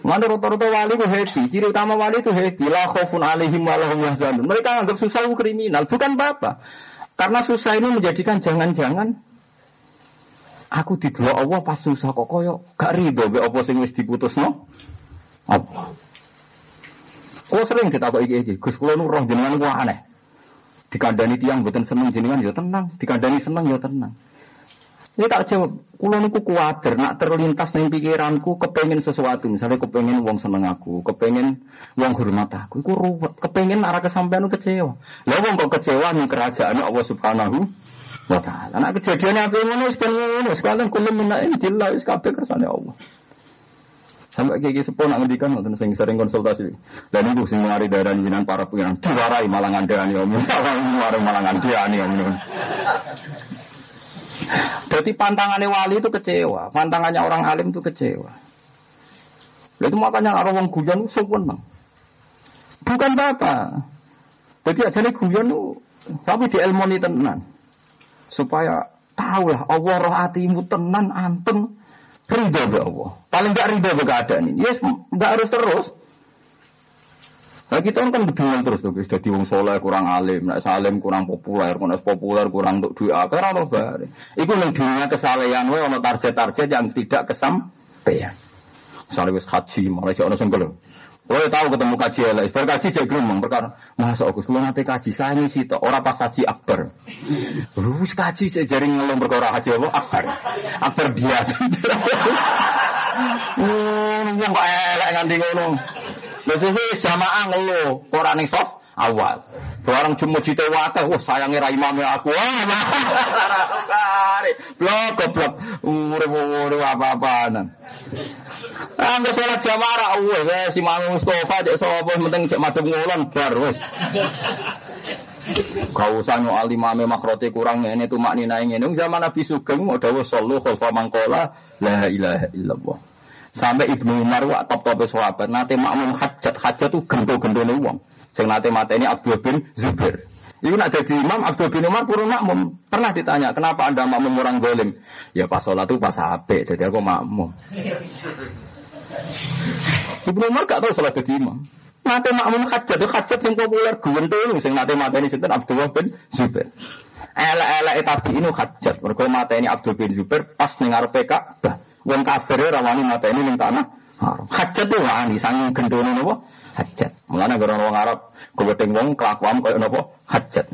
Mana rata-rata wali itu happy. Ciri utama wali itu happy. La khaufun alaihim wa lahum yahzanun. Mereka anggap susah itu kriminal. Bukan apa. Karena susah ini menjadikan jangan-jangan aku didelok Allah pas susah kok koyo gak rido be apa sing wis diputusno. Apa? Kok sering kita kok iki iki. Gus kula nu roh jenengan ku aneh. Dikandani tiang mboten seneng jenengan ya tenang, dikandani seneng ya tenang. Ini tak jawab, kulo niku kuwatir, nak terlintas ning pikiranku kepengen sesuatu, misalnya kepengen wong seneng aku, kepengen wong hormat aku, iku ruwet, kepengen arah kesampaian kecewa. Lah wong kok kecewa ning kerajaan Allah Subhanahu wa taala. Nak kejadian apa ngono wis ben ngono, sekalian kulo menak jelas wis kabeh kersane Allah. Sampai kayak gitu sepon nak ngendikan ngoten sing sering konsultasi. Dan itu sing ngari darah jinan para pengiran diwarai malah ngandani om. Malah ngandani om. Berarti pantangannya wali itu kecewa, pantangannya orang alim itu kecewa. Itu makanya orang wong guyon seneng. Bukan apa. Jadi aja nih guyon tapi di ilmu ini tenan. Supaya tahu lah Allah roh hatimu tenan antem ridho be Allah. Paling gak ridho be keadaan ini. Yes, gak harus terus. Nah kita kan bedungan terus tuh, jadi wong soleh kurang alim, nak salim kurang populer, kurang populer kurang untuk duit akar atau bare. Iku yang dunia kesalehan, we ono target-target yang tidak kesampaian. Misalnya wis haji, malah si ono senggol. Kalau tahu ketemu kaji elek, bar kaji jadi gremeng perkara. Masa aku sebelum nanti kaji ini sih, orang pas haji akbar. Lu kaji saya jaring ngelong perkara haji apa akbar, akbar biasa. Hmm, yang kok elek nganti ngono. Biasanya jamaah ngeluh, orang ning soft awal. Barang cuma cita wata, wah sayangnya rai mame aku. Blok, blok, urip-urip apa-apaan. Angger sholat jamaah wes ya si Mang Mustofa cek sapa penting cek madhep ngulon bar wis. Kau usah nyoal imame makrote kurang ngene tuh maknina ngene. Zaman Nabi Sugeng mau dawuh sallu khalfa mangkola la ilaha illallah. Sampai Ibnu Umar wa top top sahabat nate makmum hajat hajat tuh gento-gentone wong. Sing nate ini Abdul bin Zubair. Iku nak jadi imam Abdul bin Umar purun makmum. Pernah ditanya, kenapa anda makmum orang golim? Ya pas sholat tuh pas ape, jadi aku makmum. Ibnu Umar gak tahu sholat jadi imam. Nate makmum hajat, itu hajat yang populer gentong sing nate mata ini sinten Abdul bin Zubair. Elek-elek tapi ini hajat. Mereka mata ini Abdul bin Zubair pas nengar PK. Wong kafir rawani mata ini ning tanah haram. Hajat tuh wani sanging gendone napa? Hajat. Mulane gara wong Arab goweteng wong kelakuan koyo napa? Hajat.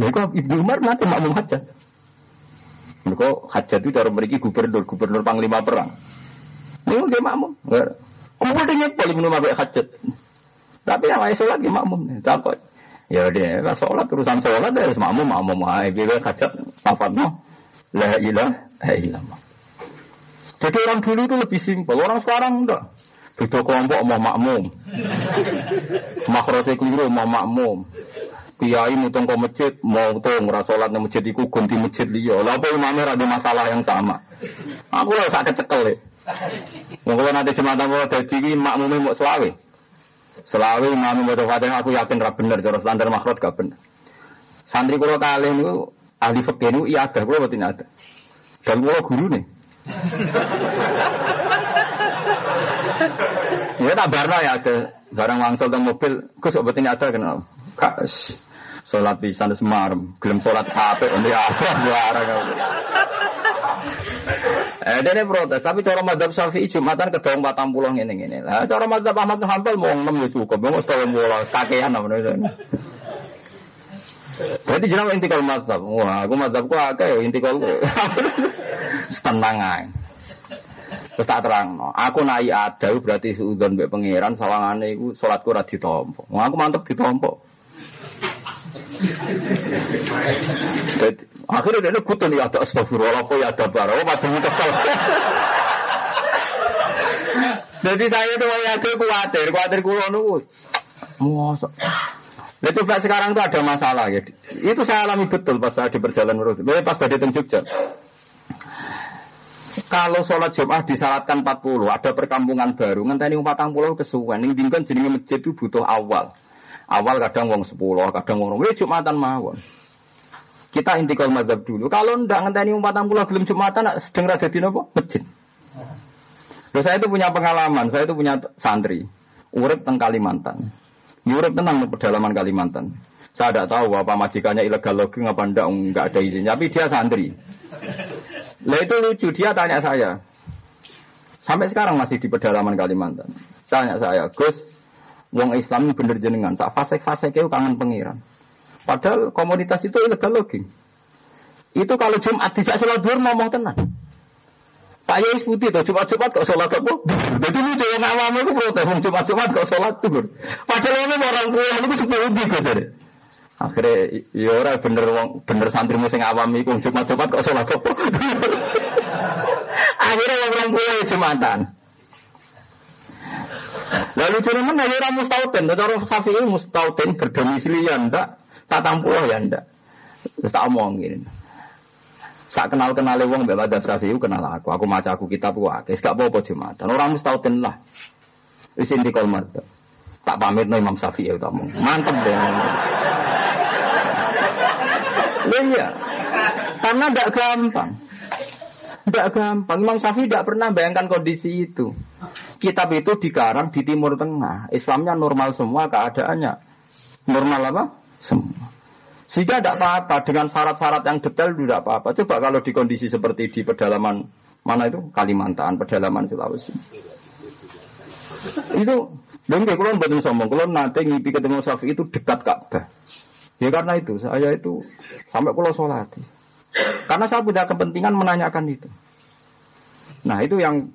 Kok Ibnu Umar nanti makmum hajat. Mereka hajat itu cara memiliki gubernur, gubernur panglima perang. Ini dia makmum. Kumpul minum apa hajat. Tapi yang lain sholat dia makmum. Takut. Ya dia nggak sholat urusan sholat dia harus makmum makmum. Ayo dia hajat apa no? La ilaha illallah. Jadi orang dulu itu lebih simpel, orang sekarang enggak. Beda kelompok mau makmum. Makrote keliru mau makmum. Kiai mutung ke masjid, mau tuh ngerasa sholat di masjid iku ganti masjid liya. Lah apa imamnya ada masalah yang sama. Aku lah sakit cekel ya. Mungkin nanti jemaah mau jadi makmumnya mau selawe. Selawe imam mau fatihah aku yakin rap bener, cara standar makrot gak bener. Santri kulo kali itu ahli fakir itu iya ada, kulo betul ada. Dan kulo guru nih. ya tak barna ya ada barang langsung tentang mobil, kok sebetulnya ada kenal. Kak, Sholat pisan semarem, gelem sholat sape untuk apa buara kau. Eh dene protes, tapi cara madzhab Syafi'i Jumatan kedong 40 ngene ngene. Lah cara madzhab Ahmad Hanbal mau 6 ya cukup, mau 30 kakean namanya. Berarti jeneng intikal madzhab. Wah, aku madzhabku akeh ya intikal. Tenang ae. Terus tak terang, no. aku naik ada berarti suudon mbek pangeran sawangane iku salatku ora ditampa. Wah, aku mantep. Jadi, akhirnya dia kutun ya ada astagfirullah apa ya ada barang, oh padahal kesel. Jadi saya tuh ya tuh khawatir, khawatir kulo nunggu. Masa. Nah, coba sekarang tuh ada masalah ya. Itu saya alami betul pas saya di perjalanan menurut. Pas di Jogja. Kalau sholat Jumat disalatkan 40, ada perkampungan baru, ngenteni 40 kesuwen. Ning dingkon jenenge masjid itu butuh awal. Awal kadang wong 10, kadang wong wis Jumatan mawon. Kita intikal mazhab dulu. Kalau ndak ngenteni 40 gelem Jumatan sedeng ra dadi napa? Masjid. Loh, saya itu punya pengalaman, saya itu punya santri. Urip teng Kalimantan. Urip tenang pedalaman Kalimantan. Saya tidak tahu apa majikannya ilegal logging apa enggak, enggak ada izinnya. Tapi dia santri. Lah itu lucu, dia tanya saya. Sampai sekarang masih di pedalaman Kalimantan. Tanya saya, Gus, wong Islam bener jenengan, sak fasek-fasek itu kangen pengiran. Padahal komunitas itu ilegal logging. Itu kalau Jumat tidak sholat ngomong tenang. Pak Yai putih tuh Jumat-Jumat kok sholat apa? Jadi lucu yang awam itu protes, Jumat-Jumat kok sholat duhur. Padahal ini orang tua itu sepuluh kok jadi. Akhirnya ya ora bener bener santri sing awam iku Jumat-Jumat kok sholat apa? Akhirnya orang tua Jumatan. Lalu cuma mana ya orang mustautin, cara Syafi'i berdomisili ya ndak, tatang pulau ya ndak. Tak omongin. Sak kenal kenal wong mbak Madhab Syafi'i kenal aku. Aku maca aku kitab ku akeh. Gak apa-apa Jumatan. Orang mustautin lah. Wis intikal madzhab. Tak pamit no Imam Syafi'i ngomong. Mantep deh. Iya. Karena tidak gampang. Tidak gampang. Imam Syafi'i tidak pernah bayangkan kondisi itu. Kitab itu dikarang di Timur Tengah. Islamnya normal semua keadaannya. Normal apa? Semua. Sehingga tidak apa-apa dengan syarat-syarat yang detail tidak apa-apa. Coba kalau di kondisi seperti di pedalaman mana itu Kalimantan, pedalaman Sulawesi. Itu, dan kalau buatin sombong, kalau nanti ngipi ketemu Syafi'i itu dekat Ka'bah. Ya karena itu, saya itu sampai pulau sholat. Karena saya punya kepentingan menanyakan itu. Nah itu yang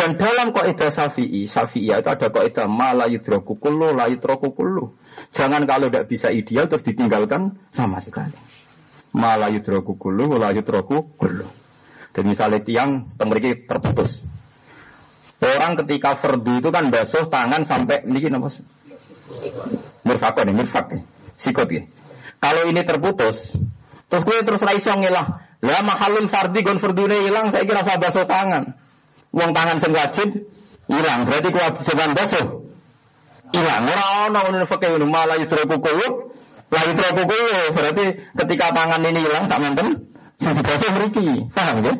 dan dalam kaidah Syafi'i, Syafi'i itu ada kaidah kullu, la yudroku kullu. Jangan kalau tidak bisa ideal terus ditinggalkan sama sekali. Mala yudroku kullu, la kullu. Dan misalnya tiang temeriki terputus. Orang ketika fardu itu kan basuh tangan sampai ini nama mirfakon nih, mirfak nih sikut ya. Kalau ini terputus, terus gue terus raiso ngilah. Lah mahalun fardi gon fardune hilang, saya kira basuh tangan. Uang tangan sing wajib hilang. Berarti kewajiban basuh hilang. Ora ono ngono fakih ngono malah yutraku kulo. Lah yutraku kulo berarti ketika tangan ini hilang sak menten sing dibasuh mriki. Paham ya?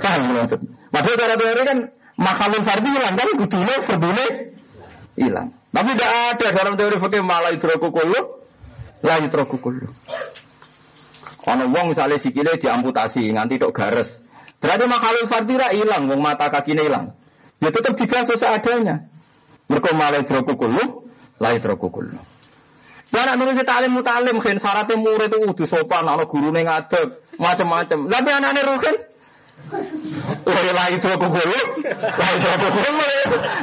Paham maksud. Padahal cara teori kan mahalun fardi hilang, tapi kudune fardune hilang. Tapi tidak ada dalam teori fikih malah idroku kullu, la idroku kullu. Ono wong misalnya sikile diamputasi nganti tok gares. Berarti makhluk fardira hilang, wong mata kakinya hilang. Ya tetap dibasuh seadanya. Mereka malah idroku kullu, la idroku kullu. Ya anak nulis talim mutalim, kan syaratnya murid itu udah sopan, anak guru ngadeg, macam-macam. Tapi anaknya rukin, Woi dulu, lagi itu aku dulu.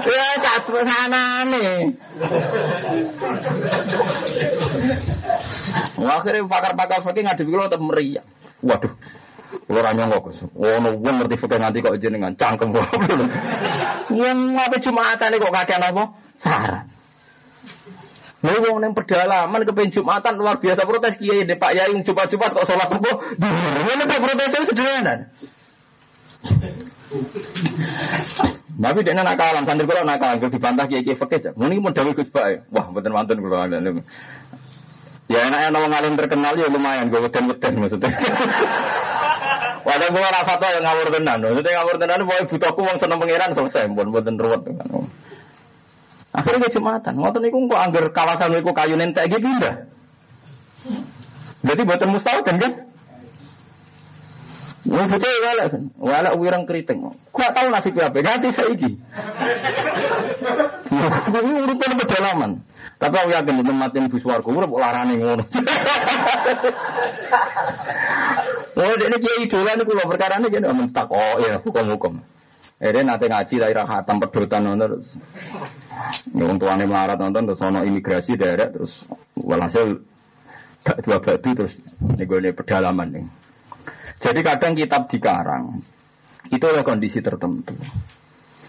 Ya satu sana nih. Akhirnya pakar-pakar fakir ngadep kalau tetap meriah. Waduh, Lo ranya nggak kus. Oh, no, gue ngerti fakir nanti kok jenengan cangkem gue. Yang apa jumatan kok kakek apa? Saran. Lalu wong neng pedalaman kepen jumatan luar biasa protes kiai deh Pak Yai coba-coba kok sholat apa? Ini protes sederhana. Tapi dia nakalan, santri kalau nakalan, kalau dibantah kiai kiai fakir, mungkin mau dawe gus baik. Wah, betul mantan kalau ada. Ya enaknya nama ngalim terkenal ya lumayan, gue beten beten maksudnya. Wadah gue rasa tuh yang ngawur tenan, maksudnya ngawur tenan, boleh butuhku uang seneng pangeran selesai, buat buatin ruwet. Akhirnya gue jumatan, ngotot niku kok angger kawasan niku kayu nentek gitu pindah. Jadi buatan mustahil kan? Wong bocah wala kan, wala wirang keriting. Gak tahu nasibnya apa, ganti saiki. Ini urutan pedalaman. Tapi aku yakin itu mati bus warga, urip larane ngono. Oh, ini kiai idola niku lho perkara ini jadi mentak. Oh iya, hukum-hukum. Dia nanti ngaji daerah hatam pedotan terus. Yang tuane melarat nonton terus ono imigrasi daerah terus walhasil gak dua batu terus ini gue pedalaman nih. Jadi kadang kitab dikarang itu ada kondisi tertentu.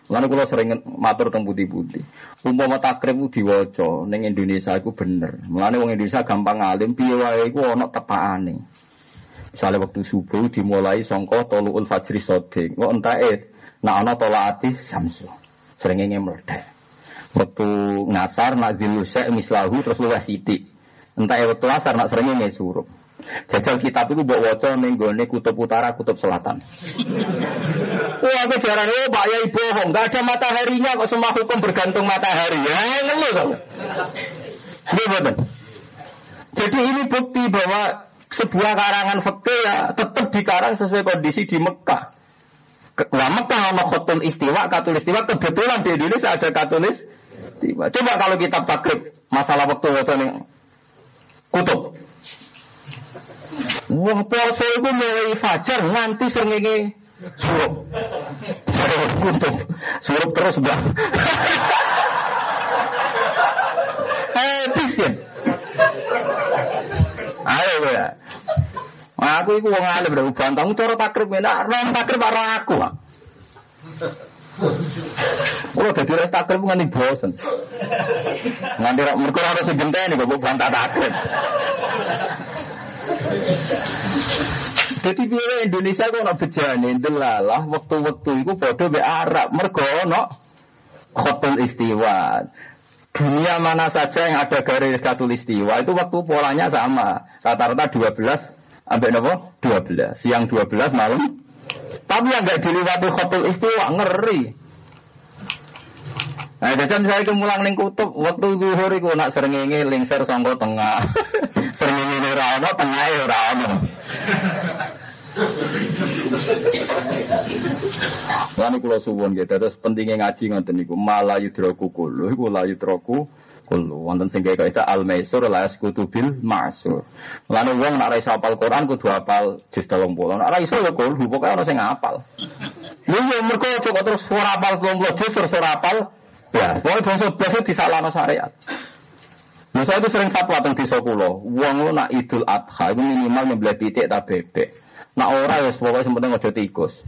Lalu kalau sering matur tentang putih-putih, umpama takrib diwaca neng Indonesia itu bener. Mulane wong Indonesia gampang alim, piye wae iku ana tepakane. Misalnya waktu subuh dimulai songko toluul fajri sodik, kok entake nak ana tolaati samsu. Sering meledak. Waktu ngasar nak zilusek mislahu terus luwes sithik. Entah waktu asar nak sering surup. Jajal kitab itu buat wajah nenggone kutub utara, kutub selatan. Wah, aku jarang, oh Pak Yai bohong, gak ada mataharinya kok semua hukum bergantung matahari. Ya, ngeluh dong. Betul. Jadi ini bukti bahwa sebuah karangan fakir ya tetap dikarang sesuai kondisi di Mekah. Nah, Mekah sama khotul istiwa, katul istiwa, kebetulan di Indonesia ada katulis istiwa. Coba kalau kitab takrib, masalah waktu waktu kutub. Wong poso iku mulai fajar nganti srengenge surup. Surup kutub. Surup terus, Mbak. Habis ya. Ayo ya. Aku iku wong alim lho bantangmu cara takrib enak, ron takrib karo aku. Kalau dadi res takrib nganti bosen. Nganti mergo ora sing genteni kok bantah takrib. Jadi biaya Indonesia kok nak bejane delalah waktu-waktu itu bodoh be Arab mergo ono khotul istiwa. Dunia mana saja yang ada garis istiwa itu waktu polanya sama. Rata-rata 12 sampai nopo 12. Siang 12 malam. Tapi yang nggak diliwati khotul istiwa ngeri. Nah, jadi saya itu mulang ning kutub waktu zuhur iku nak srengenge lingser sangka tengah. srengenge ora ono, tengahe ora ono. Lan kula suwun nggih terus pentingnya ngaji ngoten niku malah yudroku kulo iku la yudroku kulo wonten sing kaya al maisur la yaskutu bil ma'sur. Lan wong nek ora iso hafal Quran kudu hafal juz 30. Nek ora iso ya kulo pokoke ana sing hafal. Lha yo mergo kok terus ora hafal 30 juz terus ora hafal Ya, pokoknya bangsa biasa disalahno syariat. Nah, saya itu sering fatwa tentang desa kulo. Wong lo nak idul adha itu minimal nyembelih pitik tak bebek. Nak ora ya pokoknya sementing aja tikus.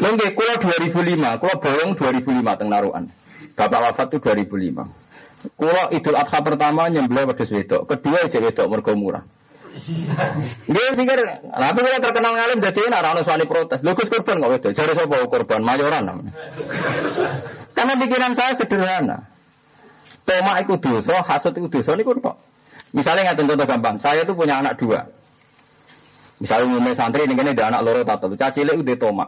Lengge kulo 2005, kulo boyong 2005 teng naruan. Bapak wafat itu 2005. Kulo idul adha pertama nyembelih pada wedok, kedua aja wedok mergo murah. Dia pikir, tapi kita terkenal ngalim jadi nak rano suami protes. Lu korban nggak itu? Cari siapa korban mayoran namanya. Karena pikiran saya sederhana. Toma itu dosa, hasut itu dosa ini kok. Misalnya nggak contoh gampang, saya tuh punya anak dua. Misalnya mulai santri ini ada anak loro tato, caci udah toma.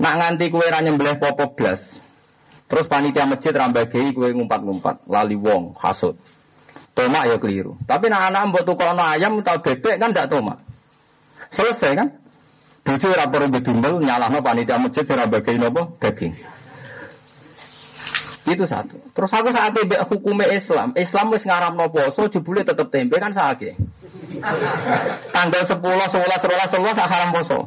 Nak nganti kue ranyem beleh popok blas. Terus panitia masjid rambagi kue ngumpat-ngumpat, lali wong, hasut. Tomak ya keliru. Tapi nak anak buat tukar ayam atau bebek kan tidak tomak. Selesai kan? Bojo ora perlu bedumel nyalahno panitia masjid ora bagi nopo daging. Itu satu. Terus aku saat itu hukumnya Islam, Islam wis ngaramno poso jebule tetep tempe kan sakit. Tanggal 10, 11, 11, 11 haram poso.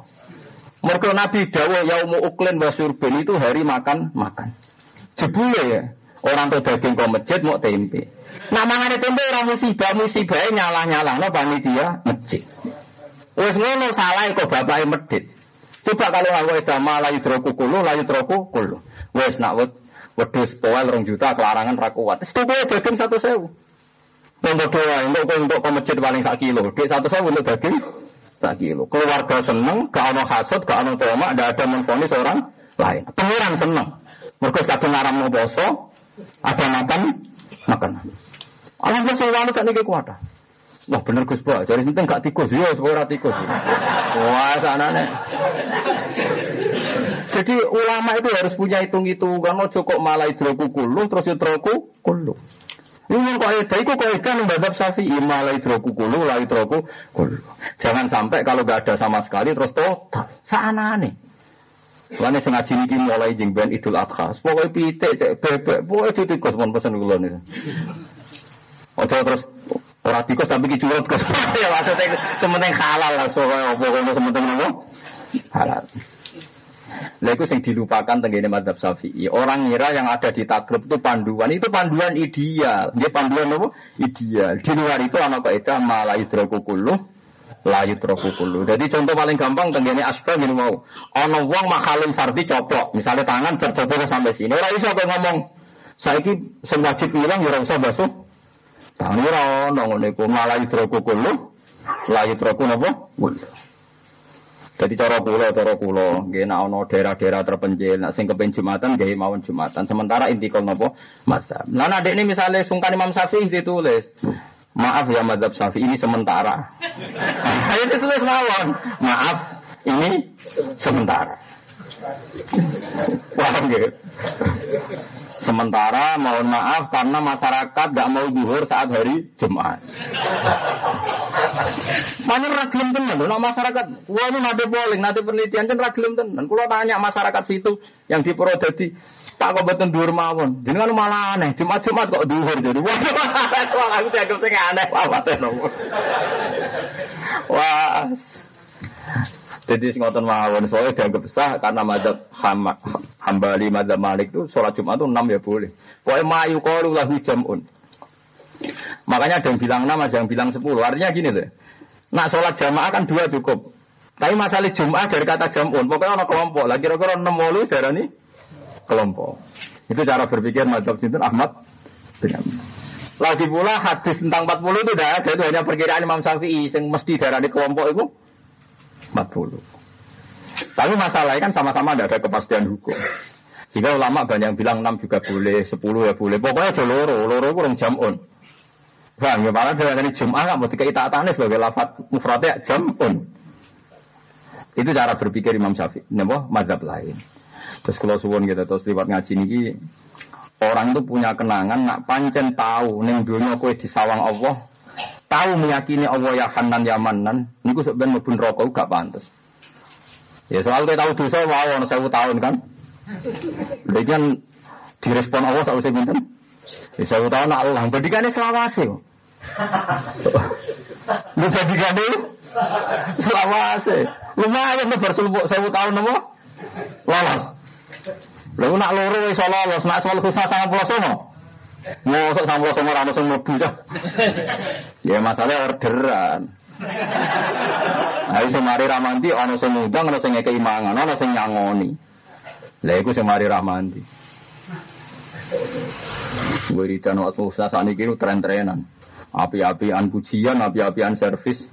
Mergo Nabi dawuh yaumu uklin wa surbin itu hari makan makan. Jebule ya. Orang tuh daging kok masjid mau tempe. Nah mangane tempe orang musibah musibah nyalah-nyalah no panitia masjid. Wes ngono salah kok bapake medit. Coba kalau aku itu malah yudroku kulu, layu troku kulu. Wes nak wed wedus poel rong juta kelarangan rakuat. Wis tuku daging sewu. Untuk doa, untuk untuk ke masjid paling sak kilo. Di satu sewu untuk daging sak kilo. Keluarga seneng, gak ono hasut, gak ono tomak, gak ada menfonis orang lain. Pengiran seneng. Mereka kadang ngaram no boso, ada makan, makan. Alhamdulillah saya wanita nih kuat. Wah bener Gus Pak, jadi sinten gak tikus, yo sekolah tikus. Wah sana nih. Jadi ulama itu harus punya hitung-hitungan, mau cukup malah hidroku kulu, terus hidroku kulu. Ini kaidah, itu kaidah yang badab syafi'i malai droku kulu, lai droku kulu. Jangan sampai kalau gak ada sama sekali terus total. Sana nih. Soalnya sengaja ini mulai jeng ben idul adha. Pokoknya pitik, cek bebek, pokoknya tikus pun pesan gue nih. Ojo terus orang tikus tapi kicurut ke ya maksudnya sementing halal lah soalnya pokoknya sementing apa halal. Lah itu yang dilupakan tenggine madhab syafi'i. Orang ngira yang ada di takrib itu panduan. Itu panduan ideal. Dia panduan apa? Ideal. Di luar itu anak kaidah malah kulluh layu trokukulu. Jadi contoh paling gampang tenggine asbab ini mau. Ono wong makhalul fardi coplok. Misalnya tangan tercopot sampai sini. Ora iso kowe ngomong. Saiki sing wajib ilang ya ora basuh. Tangan ora ono ngene iku malah idrokukulu layu troku napa? Jadi cara kula, cara kula, nggih nek ana daerah-daerah terpencil, nek sing kepen Jumatan nggih mawon Jumatan. Sementara inti kol napa? Mazhab. Lah nek ini misalnya sungkan Imam Syafi'i ditulis, Maaf ya madhab syafi'i ini sementara. Ayo ditulis mawon. Maaf, ini sementara. Paham gitu? Sementara mohon maaf karena masyarakat gak mau zuhur saat hari Jumat. Mana ragilem tenan, nah masyarakat, wah ini nade polling, nade penelitian kan ragilem tenan. Kalau tanya masyarakat situ yang di Purwodadi, tak kok betul dhuwur mawon. Jenengan malah aneh, Jumat-Jumat kok dhuwur jadi. Wah, aku dianggap sing aneh apa Wah. Jadi ngotot mawon soalnya dianggap sah karena mazhab hambali mazhab malik itu sholat jumat itu enam ya boleh. Pokoknya mayu kalu lahu jamun. Makanya ada yang bilang enam, ada yang bilang sepuluh. Artinya gini deh. Nak sholat jamaah kan dua cukup. Tapi masalah jumat dari kata jamun. Pokoknya orang kelompok. Lagi kira-kira enam wolu darah ini kelompok. Itu cara berpikir mazhab Sinten Ahmad bin Lagi pula hadis tentang 40 itu ada. Itu hanya perkiraan Imam Syafi'i. Yang mesti darah di kelompok itu 40. Tapi masalahnya kan sama-sama tidak ada kepastian hukum. Sehingga ulama banyak yang bilang 6 juga boleh, 10 ya boleh. Pokoknya ada loro, loro kurang jamun. Bang, ya malah dari Jum'ah nggak mau kita tanis sebagai lafat mufradnya jamun. Itu cara berpikir Imam Syafi'i. Napa madhab lain. Terus kalau suwon kita terus lewat ngaji ini, orang itu punya kenangan nak pancen tahu neng dunia kue di sawang Allah tahu meyakini Allah ya Hanan ya Manan, niku sebenarnya mlebu rokok gak pantas. Ya soal kita tahu dosa wow ono sewu tahun kan. Lha kan direspon Allah sak usih pinten? Ya sewu tahun nak Allah, bandingane selawase. Lu bandingane selawase. Lumayan nih bersuluk sewu tahun nopo? Lolos. Lalu nak loro iso lolos, nak soal khusus sama pulau sono. Mosok sama ora ono sing mlebu Ya masalah orderan. Ayo sing mari ramanti ana sing ngundang ana sing ngekeki mangan, ana sing nyangoni. Lah iku sing mari ramanti. Wiridan waktu usaha saniki tren-trenan. Api-apian pujian, api-apian servis.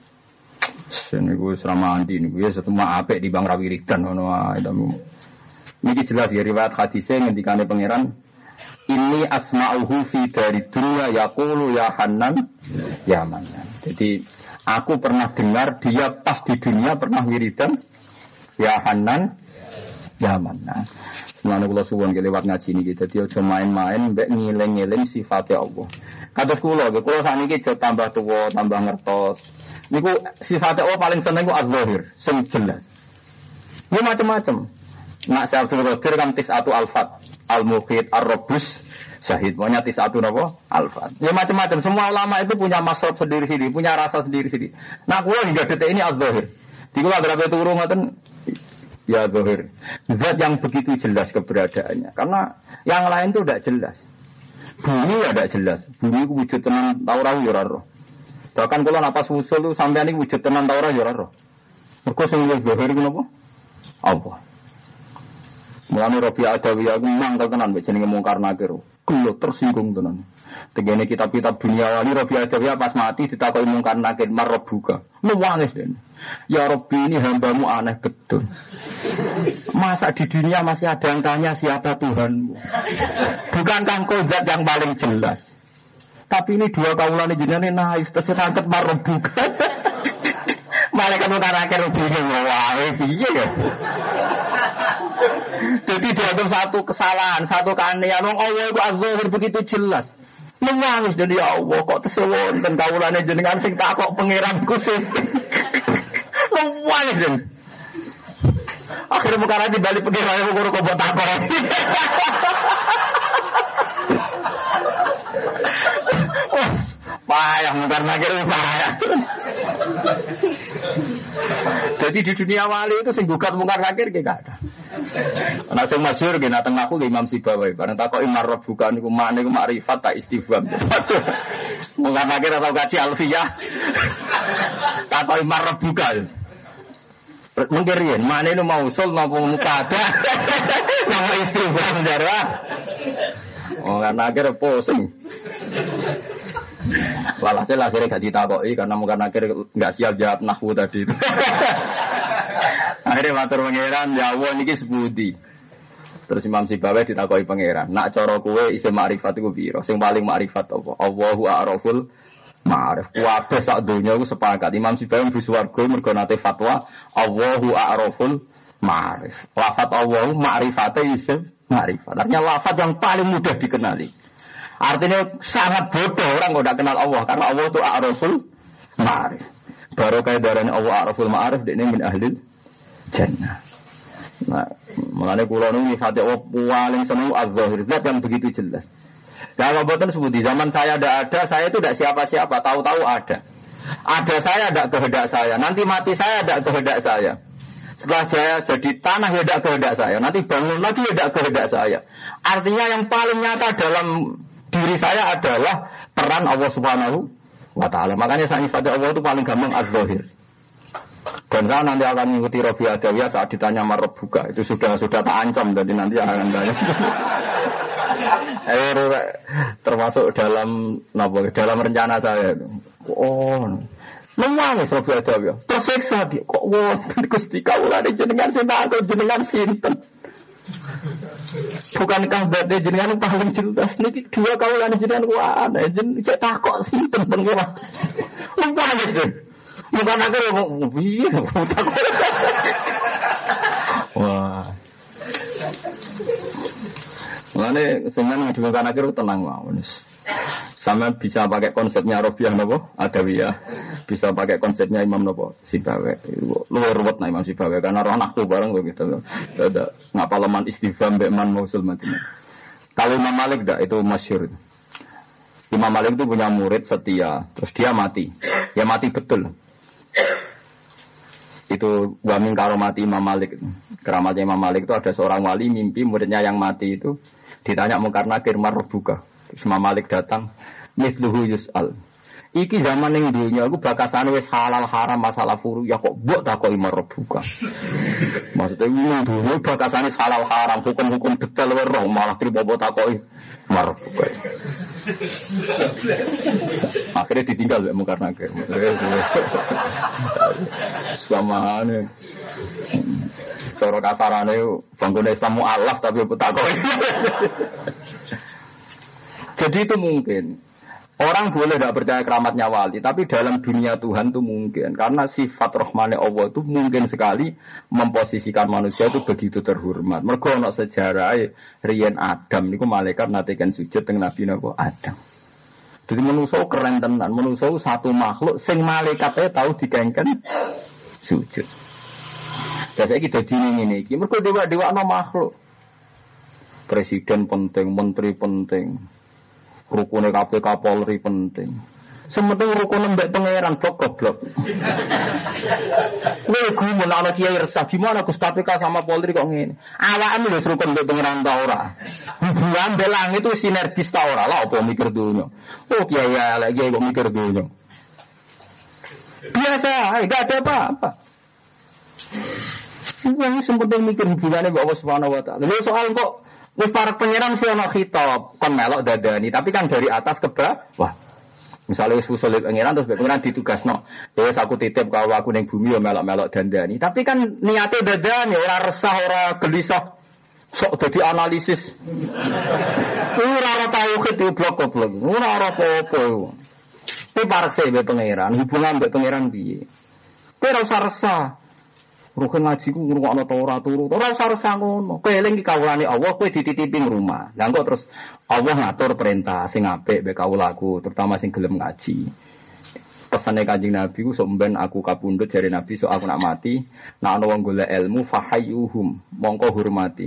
Sini gue selama anti ini gue setemu apik di bang rawiridan ngono ae. Ini jelas ya riwayat hadisnya ngendikane pangeran ini asma'uhu fi dari dunia yaqulu ya Hanan ya Manan. Jadi aku pernah dengar dia pas di dunia pernah wiridan ya Hanan ya Manan. Semuanya kula suwon lewat ngaji ini kita dia cuma main-main mbek ngiling-ngiling sifatnya Allah. Kata kula, kula ini tambah tua, tambah ngertos. Niku sifatnya Allah paling seneng ku az-zahir, sing jelas. Ini macam-macam. Nak saya Abdul Qadir kan tis atu alfat al-mukhid, ar-robus, syahid. Pokoknya satu nopo alfa. Ya macam-macam. Semua ulama itu punya masrob sendiri sendiri, punya rasa sendiri sendiri. Nah, kulo hingga detik ini az-zahir. Di kulo berapa turun ngoten ya zahir. Zat yang begitu jelas keberadaannya. Karena yang lain itu tidak jelas. Bumi ya tidak jelas. Bumi itu wujud tenan taurah ya. Bahkan kalau napas usul itu sampai ini wujud tenan taurah ya roh. Mereka sing zahir itu apa? Apa? Mulane Rabi Adawi aku mangkel tenan mbek jenenge mungkar nakir. Kulo tersinggung tenan. Tegene kitab-kitab dunia wali Rabi Adawi pas mati ditakoki mungkar nakir marrobuka. Nuwangis den. Ya Rabbi ini hambamu aneh betul. Masa di dunia masih ada yang tanya siapa Tuhanmu? Bukan kangko zat yang paling jelas. Tapi ini dua kaulan jenenge naif terus angkat. Malaikat mungkar nakir bingung wae piye ya. Jadi dianggap satu kesalahan, satu keanehan. Wong Allah itu azhar begitu jelas. Nangis dan ya Allah kok tesewon dan kawulane jenengan sing takok pangeranku sing. Nangis dan. Akhirnya bukan aja balik pengiran yang ngurus kok takok. Payah mungkar nakir payah. Jadi di dunia wali itu sing gugat mungkar nakir gak ada. Nah sing masyhur gini tengah aku Imam Sibawi. Karena takok imar bukan niku makne iku makrifat tak istifham. Mungkar nakir atau gaji alfiyah. Takok imar bukan. Mungkin riyen makne mau usul napa mukada. Nama istifham darah. Oh, karena akhirnya pusing. Walhasil akhirnya gak ditakoi karena mungkin akhirnya nggak siap jawab nahwu tadi itu. akhirnya matur pangeran ya Allah niki sebudi. Terus Imam Sibawi ditakoi pangeran. Nak coro kue isi makrifat iku piro? Sing paling makrifat apa? Allahu a'raful ma'rif. Kuwabe sak donya iku sepakat. Imam Sibawi mlebu swarga mergo nate fatwa Allahu a'raful ma'rif. Lafat Allahu ma'rifate isim ma'rifat. Artinya lafat yang paling mudah dikenali. Artinya sangat bodoh orang kalau tidak kenal Allah karena Allah itu araful ma'arif. Baru kayak darahnya Allah araful ma'arif ini min ahli jannah. Nah, mengenai kulo ini fatih Allah paling senang az-zahir zat yang begitu jelas. Kalau buatan sebut di zaman saya ada ada, saya itu tidak siapa-siapa, tahu-tahu ada. Ada saya tidak kehendak saya, nanti mati saya tidak kehendak saya. Setelah saya jadi tanah ya tidak kehendak saya, nanti bangun lagi ya tidak kehendak saya. Artinya yang paling nyata dalam diri saya adalah peran Allah Subhanahu wa taala. Makanya saya ibadah Allah itu paling gampang az-zahir. Dan saya nanti akan mengikuti Robi Adawiyah saat ditanya marab buka. Itu sudah sudah tak ancam, jadi nanti akan tanya. eh, termasuk dalam napa, dalam rencana saya. Oh, Nangis Robi Adawiyah. Tersiksa dia. Kok wonten Gusti kawula jenengan sinten jenengan sinten. Bukankah berarti jenengan paling jelas niki dua kawalan jenengan ku ana jen cek takok sinten pengira. Lupa wis deh. Bukan aku yang piye Wah. Mulane semen ngadukan akhir tenang mawon. Sama bisa pakai konsepnya Robiah nopo Adawiyah. Bisa pakai konsepnya Imam nopo Sibawe. Luar ruwet nah Imam Sibawe karena roh tuh bareng gitu. Ada ngapa leman istighfar beman mausul mati. Kalau Imam Malik dah itu masyur. Imam Malik itu punya murid setia, terus dia mati. Ya mati betul. Itu wamin karomati Imam Malik. Keramatnya Imam Malik itu ada seorang wali mimpi muridnya yang mati itu ditanya mungkar nakir marbuka. Terus Imam Malik datang, misluhu yus'al. Iki zaman yang dunia aku bakasan wis halal haram masalah furu ya kok buat tak kok imar buka. Maksudnya ini dunia bakasan wis halal haram hukum-hukum detail roh malah terima buat tak kok imar buka. Akhirnya ditinggal ya mungkar nakir. Sama aneh. Cara kasarane bangun Islam mu'alaf tapi takok. Jadi itu mungkin. Orang boleh tidak percaya keramatnya wali, tapi dalam dunia Tuhan itu mungkin. Karena sifat rohmane Allah itu mungkin sekali memposisikan manusia itu begitu terhormat. Mereka ada sejarah Rian Adam, itu malaikat natikan sujud dengan Nabi Nabi Adam. Jadi manusia keren tenan, manusia satu makhluk, sing malaikatnya tahu dikengken sujud. Jadi kita dini ini, mereka dewa-dewa makhluk. Presiden penting, menteri penting, Rukune KPK Polri penting. Sementing rukun mbek pangeran blok goblok. Kowe gumun ana kiai resah gimana Gus KPK sama Polri kok ngene. Awakmu wis rukun mbek pangeran ta ora. Hubungan belang itu sinergis ta ora lah apa mikir dunya. Oh kiai ya lagi kok mikir dunya. Biasa, enggak ada apa-apa. Yang penting mikir hubungannya Allah Subhanahu wa taala. soal kok Wis para pangeran sih ono khitab kon melok dadani, tapi kan dari atas ke bawah. Misalnya wis usul pangeran terus pangeran ditugasno, ya wis aku titip kalau aku ning bumi ya melok-melok dandani. Tapi kan niatnya dadani ora resah, ora gelisah. Sok jadi analisis. Ora ora tauhid blok-blok. Ora ora apa-apa. Tapi parek sih be pangeran, hubungan be pangeran piye? Kowe ora resah. Rukun ngaji ku ngrungokno ta ora turu. Ora usah resah ngono. Keling ki kawulane Allah kowe dititipi rumah. Lah kok terus Allah ngatur perintah sing apik mbek kawulaku, terutama sing gelem ngaji. Pesane Kanjeng Nabi ku somben aku kapundhut jare Nabi so aku nak mati, nak ana wong golek ilmu fahayyuhum, mongko hormati.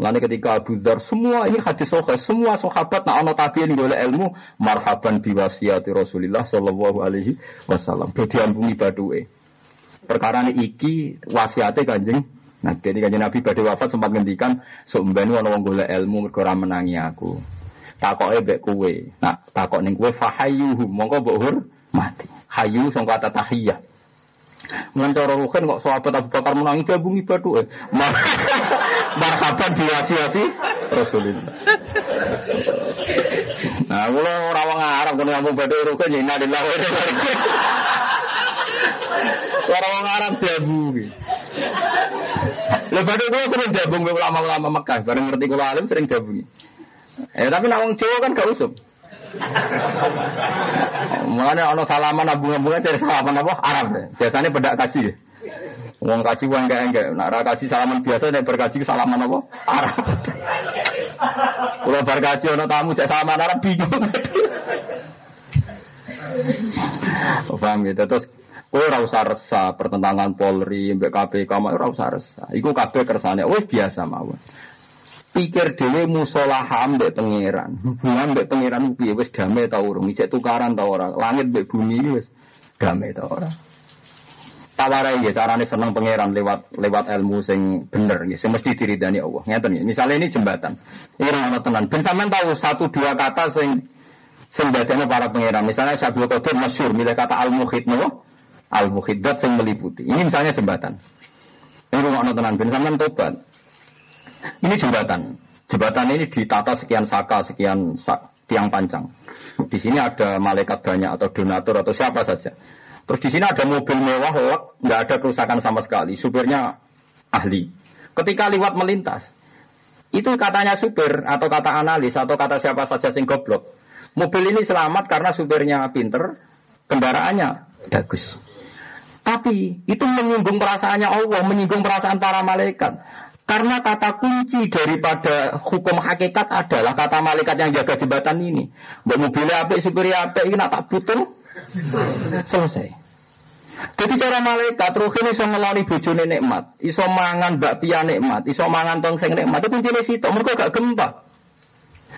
Lalu ketika Abu Dhar, semua ini hadis soheh, semua sahabat nak ana tabiin golek ilmu, marhaban biwasiyati Rasulillah sallallahu alaihi wasallam. Dadi ambungi baduke. Perkara ini iki wasiate Kanjeng Nah, jadi kanjeng Nabi badhe wafat sempat ngendikan, "Sumben ana wong golek ilmu ora menangi aku." Takoke mbek kowe. Nah, takok ning kowe fahayyuhum, mongko mbok mati. Hayu sangka kata tahiyah. Mulai cara kok sahabat Abu Bakar menangi gabungi batu eh. Mar marhaban diwasiati Rasulullah. Nah, kula ora wong Arab kono ngomong batu ruhin ya inna ilaihi Ora wong Arab gabungi. Lah batu kula sering gabung mek ulama-ulama Mekah, bareng ngerti kula alim sering gabungi. Eh tapi nak Jawa kan gak usum. Mulanya ono salaman abung-abungan cari salaman apa? Arab deh. Biasanya bedak kaji. Wong kaji wong enggak enggak. Nak kaji salaman biasa nek berkaji salaman apa? Arab. Kalau berkaji ono tamu cek salaman Arab bingung. Paham gitu. Terus kowe ora usah resah pertentangan Polri mbek KPK ora usah resah. Iku kabeh kersane wis biasa mawon pikir dhewe musolaha mbek pangeran. Hubungan mbek pangeran piye wis damai ta urung? Isih tukaran ta ora? Langit mbek bumi wis damai ta ora? Tawarai ya carane seneng pangeran lewat lewat ilmu sing bener nggih, sing mesti diridani Allah. Ngeten nggih. Misalnya ini jembatan. Ini ora tenan. Ben sampean tahu satu dua kata sing sing para pangeran. Misalnya Syabul Qadir masyhur milih kata al-mukhid no? Al-mukhidat sing meliputi. Ini misalnya jembatan. Ini rumah tenan ben sampean tobat. Ini jembatan. Jembatan ini ditata sekian saka, sekian sak, tiang panjang. Di sini ada malaikat banyak atau donatur atau siapa saja. Terus di sini ada mobil mewah, lek, nggak ada kerusakan sama sekali. Supirnya ahli. Ketika lewat melintas, itu katanya supir atau kata analis atau kata siapa saja sing goblok. Mobil ini selamat karena supirnya pinter, kendaraannya bagus. Tapi itu menyinggung perasaannya Allah, menyinggung perasaan para malaikat. Karena kata kunci daripada hukum hakikat adalah kata malaikat yang jaga jembatan ini. Mbak mobilnya apa, supirnya apa, ini tak butuh. Selesai. Jadi cara malaikat roh ini iso ngeloni bojone nikmat, iso mangan bakpia nikmat, iso mangan tongseng nikmat. Itu kuncine sitok, mereka gak gempa.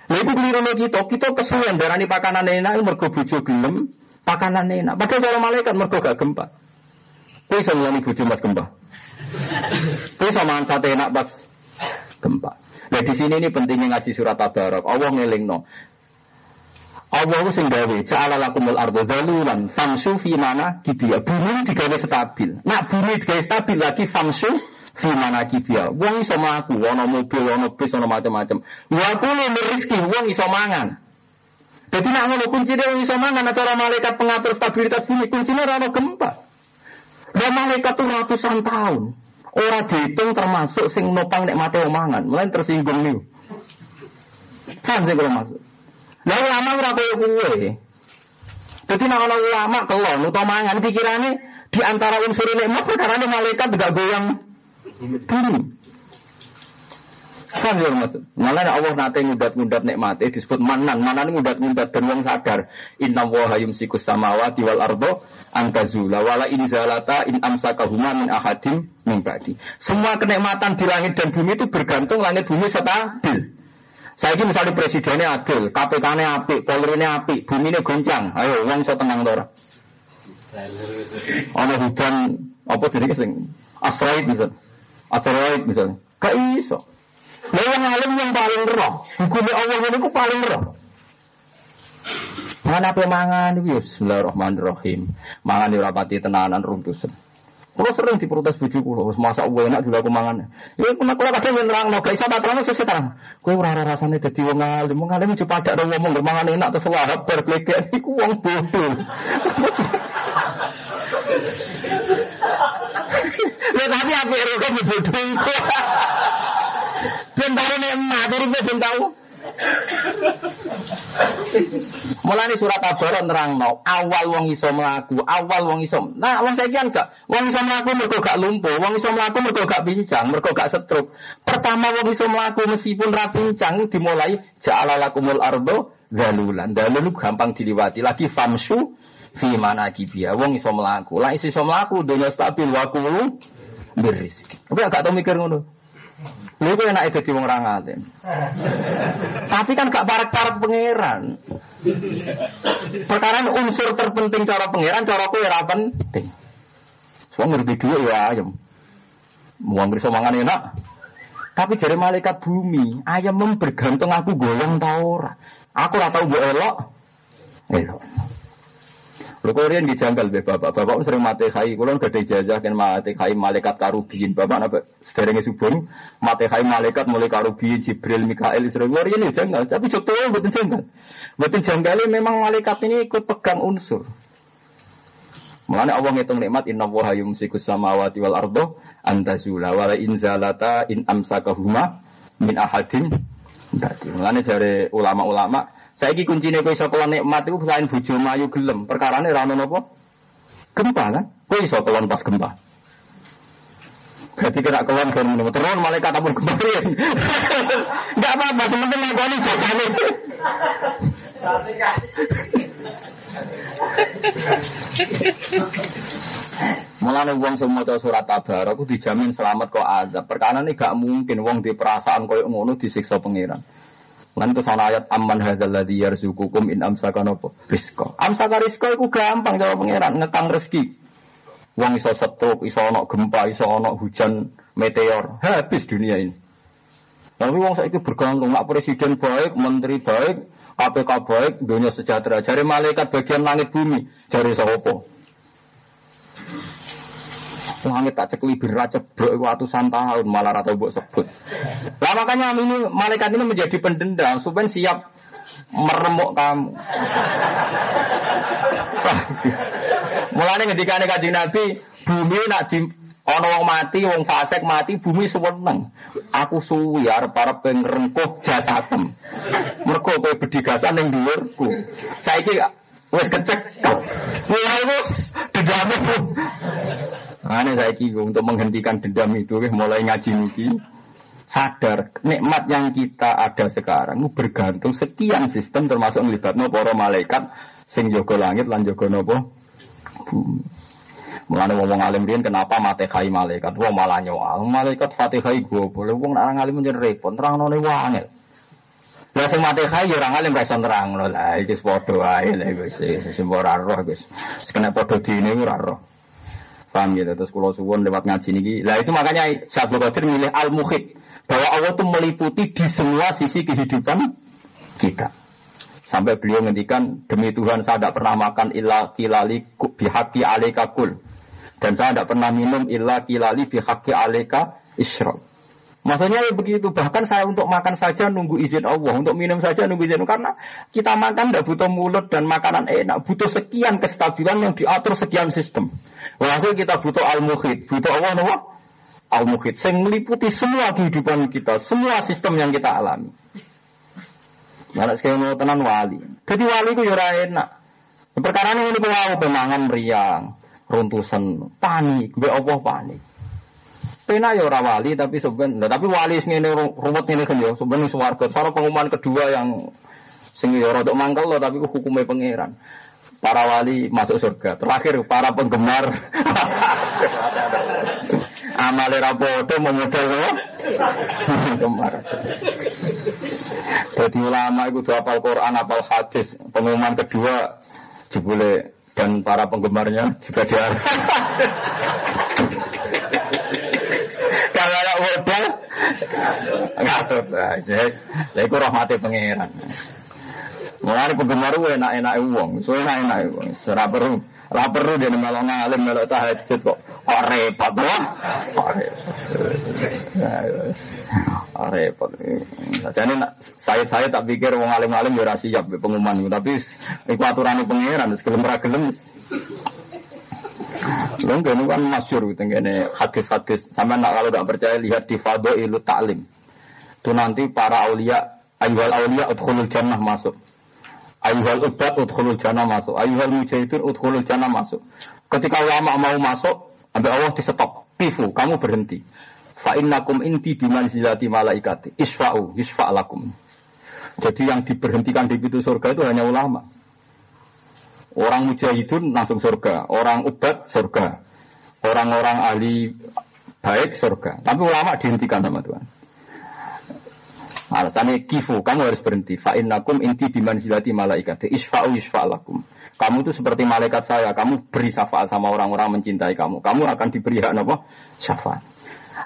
Nah itu keliru kita, kita kesuwen darani pakanan enak, mergo bojo gelem, pakanan enak. Padahal cara malaikat mereka gak gempa. Kowe iso ngeloni bojo mas gempa. Itu sama sate enak pas gempa. Nah di sini ini pentingnya ngaji surat tabarok. Allah ngeling no. Allah itu sing gawe, ja'ala lakumul ardu zalulan, famsu fi mana kibia. Bumi digawe stabil. Nak bumi digawe stabil lagi famsu fi mana kibia. Wong iso maku, ono mobil, ono bis, ono macam-macam. Wa kulu merizki, wong iso mangan. Jadi nak ngono kunci dia wong iso mangan, acara malaikat pengatur stabilitas bumi, kuncinya rano gempa. Dan malaikat itu ratusan tahun. Orang dihitung termasuk sing nopang nek mati omangan, mulai tersinggung nih. Kan sih kalau masuk. Lah ulama ora koyo kuwe. Dadi nek ana ulama kelon utawa mangan pikirane di antara unsur nikmat karena malaikat tidak goyang bumi. Kan ya maksud. Malah Allah nate ngudat-ngudat nikmate disebut manan. Manan ngudat-ngudat dan wong sadar. Inna wa yumsikus samawati wal ardo antazula wala in zalata in amsakahuma min ahadim min ba'di. Semua kenikmatan di langit dan bumi itu bergantung langit bumi stabil. Saya ini misalnya presidennya adil, KPK-nya api, Polri-nya api, bumi ini goncang. Ayo, uang so tenang dora. Ada hujan, apa jadi kesing? Asteroid misalnya. Asteroid misalnya. Gak iso. Nah, yang alim yang paling roh. Hukumnya Allah itu paling roh. Mana apa mangan? Bismillahirrahmanirrahim. Mangan di rapati tenanan runtusan. Kalau sering diprotes buju kulo, masa gue enak juga aku mangan. Ya kena kulo kadang nerang no, gak bisa tak sesuai terang. Kue ora rasanya jadi wong alim, wong alim cuma ada dong ngomong mangan enak terus wahab berkelekek, iku wong bodoh. Ya tapi apa yang kau bodoh? nih emak, turun ben tahu. Mulane surat Tabarak nerangno, awal wong iso mlaku, awal wong iso. Nah, wong saiki kan gak wong iso mlaku mergo gak lumpuh, wong iso mlaku mergo gak pincang, mergo gak stroke. Pertama wong iso mlaku meskipun ra pincang dimulai ja'ala lakumul ardo zalulan. Dalul gampang diliwati. Lagi famsu fi mana kibia. Wong iso mlaku. Lah iso mlaku dunia stabil wa kulu berizki. Tapi gak tau mikir ngono. Lha iku enak dadi wong ra. Tapi kan gak parek-parek pangeran. Perkara unsur terpenting cara pangeran, cara kowe ora penting. Wong ngerti ya ayam. Wong bisa mangan enak. Tapi jari malaikat bumi, ayam mem bergantung aku goyang tau ora. Aku ora tau mbok elok. Elok. Lho kok riyen dijanggal be bapak. Bapak sering mate khai, kula gak ada ijazah kan mate khai malaikat karubin. Bapak napa sederenge subuh mate khai malaikat mulai karubin Jibril Mikael Israel. Kula riyen janggal, tapi contoh mboten janggal. Mboten janggal memang malaikat ini ikut pegang unsur. Mulane Allah ngitung nikmat inna wa yumsikus samawati wal ardo antazula wa la in amsakahuma min ahadin. Mulane dari ulama-ulama Saiki kuncine kowe iso kelon nikmat iku selain bojo mayu gelem. Perkarane ra ono napa? Gempa kan? Kowe iso kelon pas gempa. Berarti kena kelon kan menurut terus malaikat ampun kemarin. Enggak apa-apa, sementing ngakoni jasane. Mulane wong sing maca surat aku dijamin selamat kok azab. Perkara ini gak mungkin wong di perasaan koyo ngono disiksa pangeran. Lan itu sana ayat aman hadzal ladzi yarzuqukum in amsaka napa rizqa. Amsaka rizqa iku gampang jawab pangeran ngekang rezeki. Wong iso setruk, iso ana gempa, iso ana hujan meteor, habis dunia ini. Tapi wong saiki bergantung, mak presiden baik, menteri baik, KPK baik, dunia sejahtera. Jari malaikat bagian langit bumi, jari sapa? Langit tak cekli ceblok ratusan tahun malah rata buat sebut. Lah makanya ini malaikat ini menjadi pendendam supaya siap meremuk kamu. Mulane ketika nih kaji Nabi, bumi nak di ono wong mati, wong fasik mati, bumi seneng. Aku suwi arep para pengrengkuh jasatem. Mergo kowe bedigasan ning dhuwurku. Saiki wis kecek. Mulai wis dendam. Ane saya untuk menghentikan dendam itu, mulai ngaji niki sadar nikmat yang kita ada sekarang bergantung sekian sistem termasuk melibatno para malaikat sing langit lan jaga napa bumi. Mulane wong alim kenapa mate kai malaikat wong malah nyoal malaikat Fatihah gue boleh wong nang alim menjadi repot terangnone wangel. Lah sing mate kai ya ora alim ra iso nerangno lah iki padha wae lha wis sing ora wis. Kena ora roh. Paham ya, terus kalau suwon lewat ngaji niki. Lah itu makanya Syaikhul Qadir milih al-muhid bahwa Allah itu meliputi di semua sisi kehidupan kita. Sampai beliau ngendikan demi Tuhan saya tidak pernah makan illa kilali bihaki aleka kul. Dan saya tidak pernah minum illa kilali bihaki aleka isyrok. Maksudnya ya begitu. Bahkan saya untuk makan saja nunggu izin Allah, untuk minum saja nunggu izin Allah. Karena kita makan tidak butuh mulut dan makanan enak, butuh sekian kestabilan yang diatur sekian sistem. Walhasil kita butuh al-muhid, butuh Allah nopo? Al-muhid, yang meliputi semua kehidupan kita, semua sistem yang kita alami. Malah sekali mau tenan wali. Jadi wali itu ya enak. Perkara ini ini kau pemangan meriang, runtusan, panik, be Allah panik. Pena ya ora wali tapi sebenarnya tapi wali sing ngene ngene kan ya sebenarnya swarga. Soal pengumuman kedua yang sing ya rada mangkel loh tapi hukumnya pangeran. Para wali masuk surga. Terakhir para penggemar amale rapoto memodel penggemar. Jadi ulama itu hafal Quran, hafal hadis. Pengumuman kedua jebule dan para penggemarnya juga dia kalau ada modal ngatur aja. Lha iku rahmate pangeran. Mulane penggemar gue enak-enak uang, so enak-enak uang. Ora perlu, ora perlu dia melok ngalim melok tahajud kok. Kok repot loh. Kok repot. Jadi saya saya tak pikir wong alim-alim ya siap pengumuman, tapi iku aturan pangeran, gelem ra gelem. Lho ini kan gitu ini hadis-hadis. Sama nak kalau tidak percaya lihat di Ilu Ta'lim. Itu nanti para aulia Ayuhal awliya udkhulul jannah masuk. Ayuhal ubat udkhulul jannah masuk. Ayuhal mujahidin udkhulul jannah masuk. Ketika ulama mau masuk, ambil Allah di stop. Kifu, kamu berhenti. Fa innakum inti bimanzilati malaikati. Isfa'u, isfa'lakum. Jadi yang diberhentikan di pintu surga itu hanya ulama. Orang mujahidun langsung surga, orang ubat surga, orang-orang ahli baik surga. Tapi ulama dihentikan sama Tuhan. Alasannya kifu, kamu harus berhenti. Fa'innakum inti biman zilati malaikat. Isfa'u isfa'lakum. Kamu itu seperti malaikat saya. Kamu beri syafaat sama orang-orang mencintai kamu. Kamu akan diberi hak apa? Syafaat.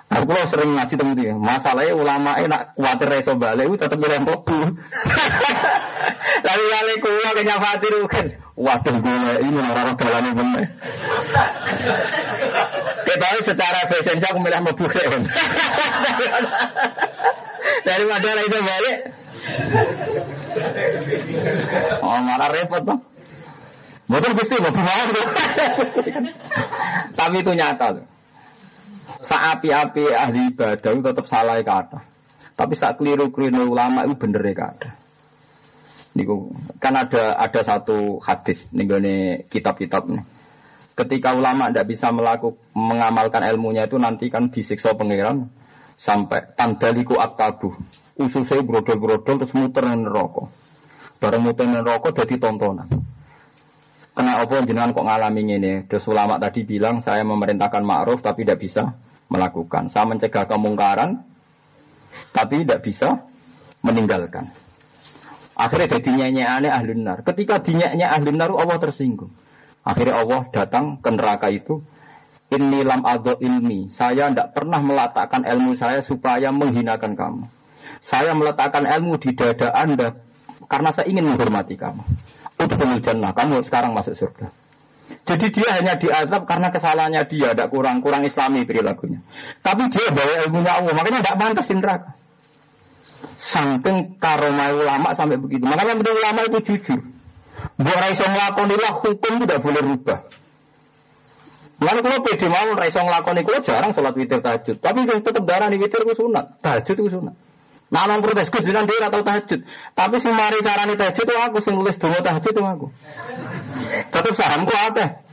Nah, kalau sering ngaji temu dia, masalahnya ulama enak kuatir reso balik, tetap milih. Tapi kali kulo kenyafati kan, waduh gue ini orang dalamnya bener. Kita secara fashion aku milih mlebu kan. Dari mana reso balik? Oh marah repot bang. Betul pasti mlebu Tapi itu nyata tuh. Saapi-api ahli ibadah itu tetap salah kata. Tapi saat keliru-keliru ulama itu bener kata. Niku kan ada ada satu hadis nih kitab-kitab nih. Ketika ulama tidak bisa melakukan mengamalkan ilmunya itu nanti kan disiksa pangeran sampai tandaliku akabu. Usus saya brodol-brodol terus muter neraka. Bareng muter neraka jadi tontonan. Kena apa jenengan kok ngalami ini? Terus ulama tadi bilang saya memerintahkan ma'ruf tapi tidak bisa melakukan. Saya mencegah kemungkaran, tapi tidak bisa meninggalkan. Akhirnya jadi nyanyi ahli nar. Ketika dinyeknya ahli nar, Allah tersinggung. Akhirnya Allah datang ke neraka itu. Ini lam ado ilmi. Saya tidak pernah meletakkan ilmu saya supaya menghinakan kamu. Saya meletakkan ilmu di dada anda karena saya ingin menghormati kamu. Udhul jannah. Kamu sekarang masuk surga. Jadi dia hanya diazab karena kesalahannya dia, tidak kurang kurang Islami perilakunya. Tapi dia bawa ilmunya Allah, makanya tidak pantas neraka. Saking karomai ulama sampai begitu. Makanya menurut ulama itu jujur. Buat raiso ngelakonilah hukum tidak boleh rubah. Lalu kalau pede mau raiso ngelakoni kalau jarang sholat witir tahajud. Tapi tetap darah nih witir itu sunat. Tahajud itu sunat. Nah, nang protes Gus dia atau tahajud. Tapi si mari nih tahajud itu aku, sing nulis dulu tahajud itu aku. Tetap sahamku apa?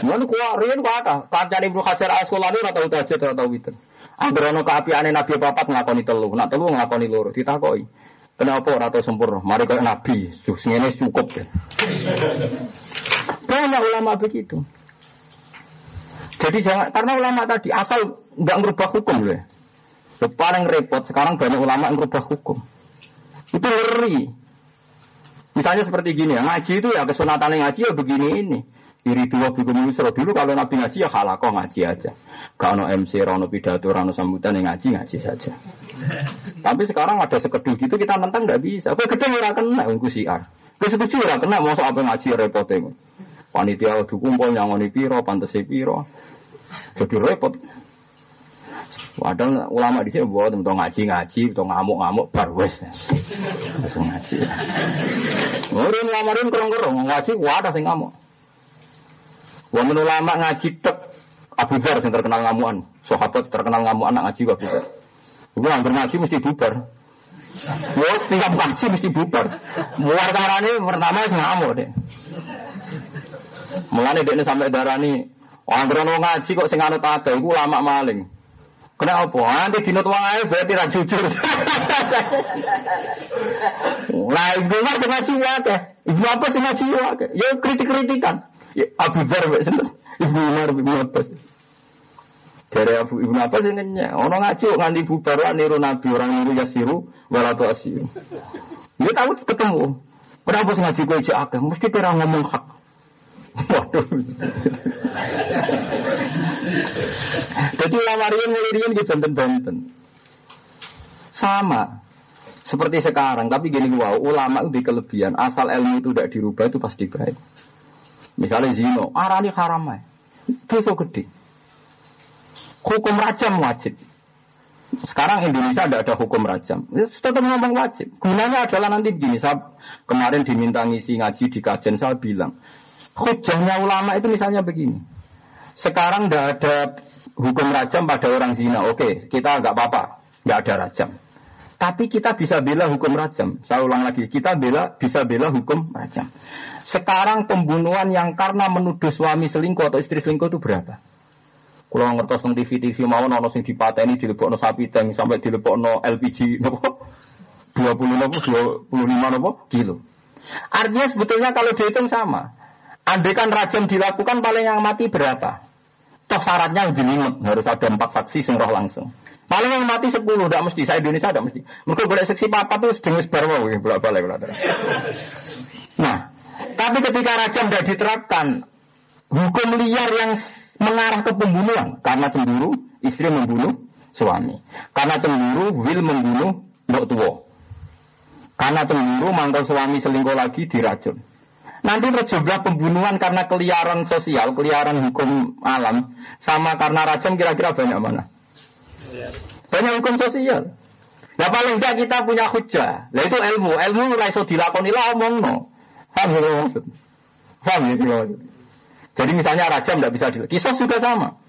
Kuat, rian kuat apa? Kancane Ibnu Hajar Asqalani ora tau tahajud ora tau witir. Anggere ana kaapiane Nabi papat nglakoni telu, nak telu nglakoni loro ditakoki. Kenapa ora tau sempurna? Mari kaya Nabi, ini cukup. Banyak ulama begitu. Jadi jangan karena ulama tadi asal nggak merubah hukum loh. Paling repot sekarang banyak ulama yang merubah hukum. Itu ngeri. Misalnya seperti gini ya, ngaji itu ya kesunatan ngaji ya begini ini. Iri dua bikum yusro dulu kalau nabi ngaji ya halakoh ngaji aja. Kalau MC, rano pidato, rano sambutan yang ngaji ngaji saja. Tapi sekarang ada sekedul gitu kita nentang nggak bisa. Kau gede ora kena aku siar. Kau setuju ora kena mau apa ngaji repotnya. Panitia kumpul nyangoni piro, pantas piro. Jadi repot. Padahal ulama di sini buat untuk ngaji ngaji, untuk ngamuk ngamuk barwes. Langsung ngaji. Murin lamarin kerong kerong ngaji, wadah sing ngamuk. Wah ulama ngaji tek Abu Dhar yang terkenal ngamuan, sahabat terkenal ngamuan anak ngaji Abu Dhar. Gue ngaji mesti bubar. Wah, tinggal ngaji mesti bubar. Muar karane pertama sing ngamuk deh. Mulane dekne sampai darani orang berono ngaji kok sing anut ada iku lama maling. Kenapa? Nanti dinut wae berarti ra jujur. Lah ibu mah sing ngaji wae. Ibu apa sing ngaji wae? Ya kritik-kritikan. Ya Abu Dzar wek sinten? Ibu Umar Ibu Abbas. Dari Abu Ibnu Abbas ini orang ngaji kok nganti bubar niru Nabi orang niru Yasiru walatu asiru. Dia tahu ketemu. Kenapa sih ngaji gue akeh? Mesti kira ngomong hak. Waduh. Jadi ulama rian mulai rian di benten-benten. Sama. Seperti sekarang, tapi gini wow, ulama itu di kelebihan, asal ilmu itu tidak dirubah itu pasti baik. Misalnya zino, arani haram ya. Dosa gede. Hukum rajam wajib. Sekarang Indonesia tidak ada hukum rajam. Ya, tetap ngomong wajib. Gunanya adalah nanti begini. Saya kemarin diminta ngisi ngaji di kajian saya bilang, hujahnya ulama itu misalnya begini. Sekarang tidak ada hukum rajam pada orang zina. Oke, kita nggak apa-apa, nggak ada rajam. Tapi kita bisa bela hukum rajam. Saya ulang lagi, kita bela bisa bela hukum rajam. Sekarang pembunuhan yang karena menuduh suami selingkuh atau istri selingkuh itu berapa? Kalau ngertos nang TV TV mau nono sing dipateni dilebokno sapi tank sampai dilebokno LPG nopo 20 nopo 25 nopo kilo. Artinya sebetulnya kalau dihitung sama. Andai kan rajam dilakukan paling yang mati berapa? Toh syaratnya jelimet harus ada empat saksi sing langsung. Paling yang mati sepuluh, tidak mesti. Saya Indonesia tidak mesti. Mungkin boleh seksi papa tuh bolak balik Nah, tapi ketika rajam tidak diterapkan, hukum liar yang mengarah ke pembunuhan karena cemburu istri membunuh suami, karena cemburu will membunuh mbok tua, karena cemburu mangkal suami selingkuh lagi diracun. Nanti terjebak pembunuhan karena keliaran sosial, keliaran hukum alam, sama karena rajam kira-kira banyak mana? Banyak hukum sosial. Nah paling tidak kita punya hujah. Nah itu ilmu. Ilmu mulai so dilakoni lah omong no. Paham ya maksud? Paham ya maksud? Jadi misalnya rajam tidak bisa dilakukan. Kisah juga sama.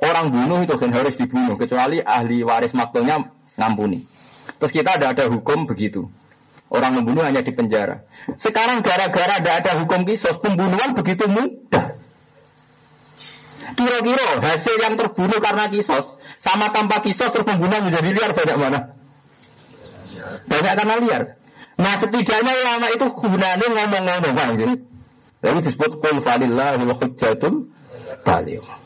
Orang bunuh itu kan harus dibunuh. Kecuali ahli waris maktulnya ngampuni. Terus kita ada ada hukum begitu. Orang membunuh hanya di penjara. Sekarang gara-gara tidak ada hukum kisos, pembunuhan begitu mudah. Kira-kira hasil yang terbunuh karena kisos sama tanpa kisos terus pembunuhan menjadi liar banyak mana? Banyak karena liar. Nah setidaknya ulama itu gunanya ngomong-ngomong gitu. Lalu disebut kul falillah hujjatul baligh.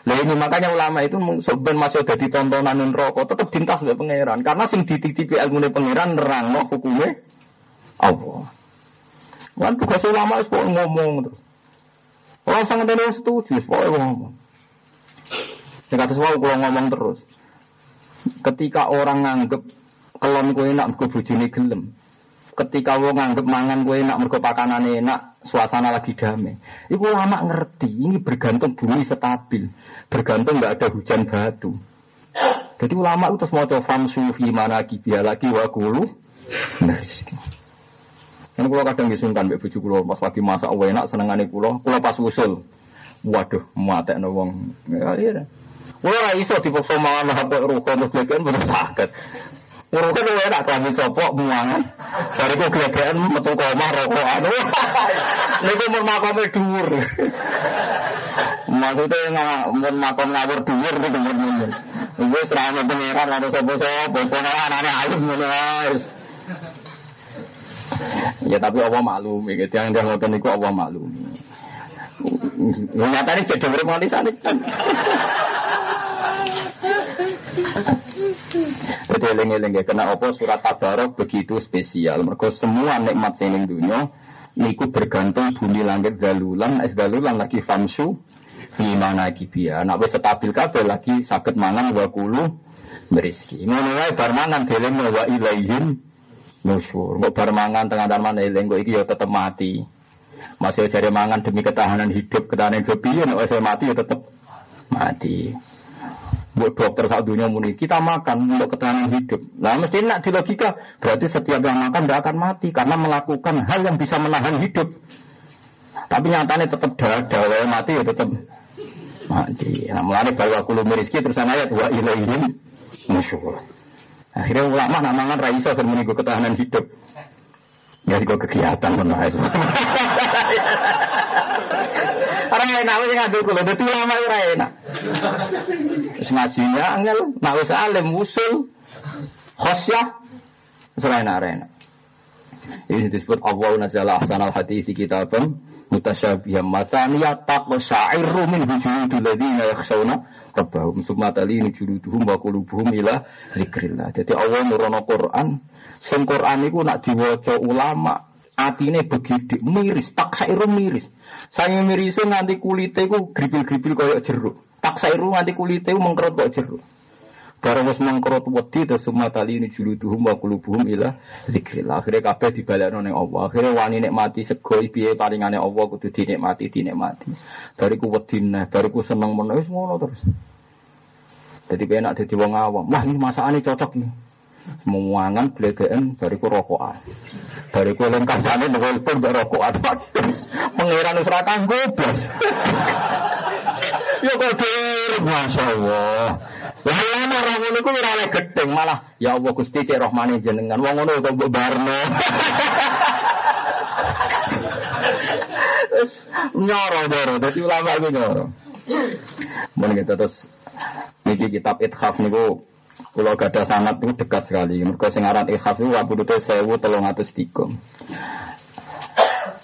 Nah ini makanya ulama itu sebenarnya masuk jadi tontonan rokok tetap dintas oleh pangeran karena sing dititipi ilmu pangeran nerang loh hukumnya Allah. Kan tugas ulama itu ngomong terus. Orang sangat ada setuju, pokoknya ngomong. Yang kata semua kalau ngomong terus. Ketika orang nganggep kelon kue enak mergo bojone gelem. Ketika wong nganggep mangan kue enak mergo pakanan enak, suasana lagi damai. Iku lama ngerti, ini bergantung bumi stabil. Bergantung nggak ada hujan batu. Jadi ulama itu terus mau coba famsu mana kibia lagi wakulu. Nah, kan kalau kadang disungkan mbak bujuk kulo pas lagi masak enak senengane kulo, kulo pas usul. Waduh, mate wong. Ya, iya. Ora iso dipaksa mangan HP rukun terus glegekan bener saged. Rukun wae enak klambi copok muangan. Bariku glegekan metu koma rokokan. Niku mun makome dhuwur. Maksudnya mun makom ngawur dhuwur niku mun. Wis ra ono pengiran ora sapa-sapa, pokoke anane alim wis. Ya tapi Allah maklum, gitu. Yang dia ngotot itu Allah maklum. Nyatanya jadi bermati sana. Itu eling-eling ya, kena apa surat tabarok begitu spesial. Mereka semua nikmat sening dunia, niku bergantung bumi langit dalulan, es dalulan lagi famsu, gimana kibia. Nak wis stabil kabel lagi sakit mangan dua puluh beriski. Ngono wae bar mangan deleng wa ilaihim nusyur. Kok bar mangan tengah darman eling kok iki ya tetep mati. Masih cari mangan demi ketahanan hidup, ketahanan hidup piye nek mati ya tetep mati. Buat dokter saat dunia muni kita makan untuk ketahanan hidup. Nah mesti nak di logika berarti setiap yang makan tidak akan mati karena melakukan hal yang bisa menahan hidup. Tapi nyatanya tetap darah mati ya tetap mati. Nah mulai bahwa kulu merizki terus ayat wa ilaihim nusyur. Akhirnya ulama nak mangan raisa dan menunggu ketahanan hidup. Ya sih kegiatan pun lah Orang enak wis ngadul kula, dadi ulama ora enak. Wis ngajinya angel, nak wis alim usul khosyah. Enak. Ini disebut Allah nazala ahsanal hadisi kitabam mutasyabiham mataniyat taqsairu min hujudil ladzina yakhshawna rabbahum summa talini juluduhum wa qulubuhum ila zikrillah. Jadi Allah nurono Quran, sing Quran iku nak diwaca ulama, atine begidik miris, tak sairu miris. Saya mirise nganti kulite ku gripil-gripil koyo jeruk. Tak sairu nganti kulite ku mengkerut koyo jeruk. Barang wis mengkerut wedi terus summa talini juluduhum wa qulubuhum ila zikrillah. Akhire kabeh dibalekno ning Allah. Akhire wani nikmati sego piye paringane Allah kudu dinikmati, dinikmati. Bariku wedi neh, bariku seneng menawa wis ngono terus. Jadi enak jadi wong awam. Wah ini masakannya cocok nih. Memuangan belegaan bariku rokokan. Bariku yang kancane nelpon mbek rokokan. Ra kanggo blas. Ya kodir, Masya Allah. Lah lama orang ngono ku ora gedeng malah ya Allah Gusti cek rahmane jenengan. Wong ngono kok mbok. Wis nyoro nyoro, dadi ulama iku nyoro. Mun kita terus niki kitab Ithaf niku Pulau gada sangat itu dekat sekali. Mereka sing aran Ithaf itu wabudute sewu telung atus tiga.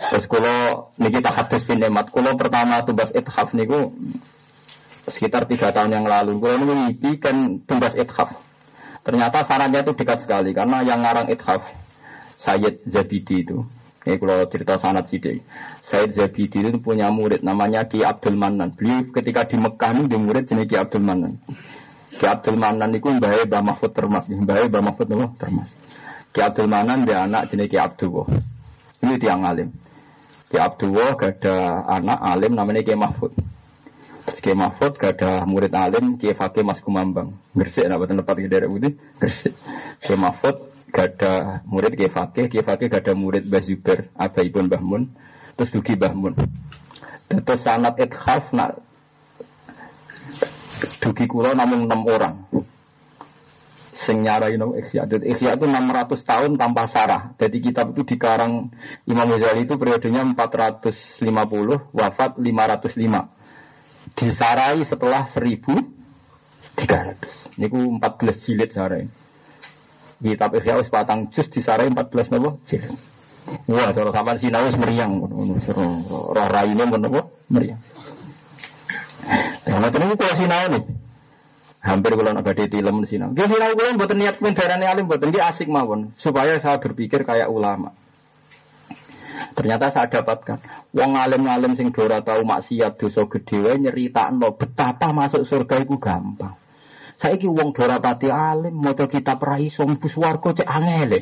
Terus kalau niki tak hadis bin Nemat, kalau pertama tugas Ithaf niku sekitar tiga tahun yang lalu. Kalau ini mimpi kan tugas Ithaf. Ternyata sarannya itu dekat sekali karena yang ngarang Ithaf Sayyid Zabidi itu. Ini kalau cerita sanat sidik. Said Zabidi itu punya murid namanya Ki Abdul Manan. Beliau ketika di Mekah ini dia murid jenis Ki Abdul Manan. Ki Abdul Manan itu mbahnya Mbah Mahfud Termas. Mbahnya Mbah Mahfud Termas. Ki Abdul Manan dia anak jenis Ki Abdul Ini tiang alim. Ki Abdul gak ada anak alim namanya Ki Mahfud. Ki Mahfud gak ada murid alim Ki Fakih Mas Kumambang. Gresik, apa tempat di daerah putih? Gresik. Ki Mahfud gak ada murid Kiai Fakih, Kiai Fakih gak ada murid Mbah Zubair, abaipun Mbah Mun, terus dugi Mbah Mun. Terus sanat ithaf nak dugi kula namun enam orang. Sing nyarai no ikhya. Jadi ikhya itu 600 tahun tanpa sarah. Jadi kitab itu dikarang Imam Ghazali itu periodenya 450, wafat 505. Disarai setelah 1300. Niku 14 jilid sarai. Kitab Ihya wis patang jus disarai 14 nopo jilid. Wah, cara sampean sinau wis meriang ngono roh raine nopo meriang. Ngoten niku kula sinau nih. Hampir kula nak badhe tilem sinau. Nggih sinau kula mboten niat pendarane alim mboten iki asik mawon supaya saya berpikir kayak ulama. Ternyata saya dapatkan wong alim-alim sing ora tau maksiat dosa gedhe wae nyeritakno betapa masuk surga itu gampang. Saiki wong dorapati alim maca kitab ra iso mlebu swarga cek angel.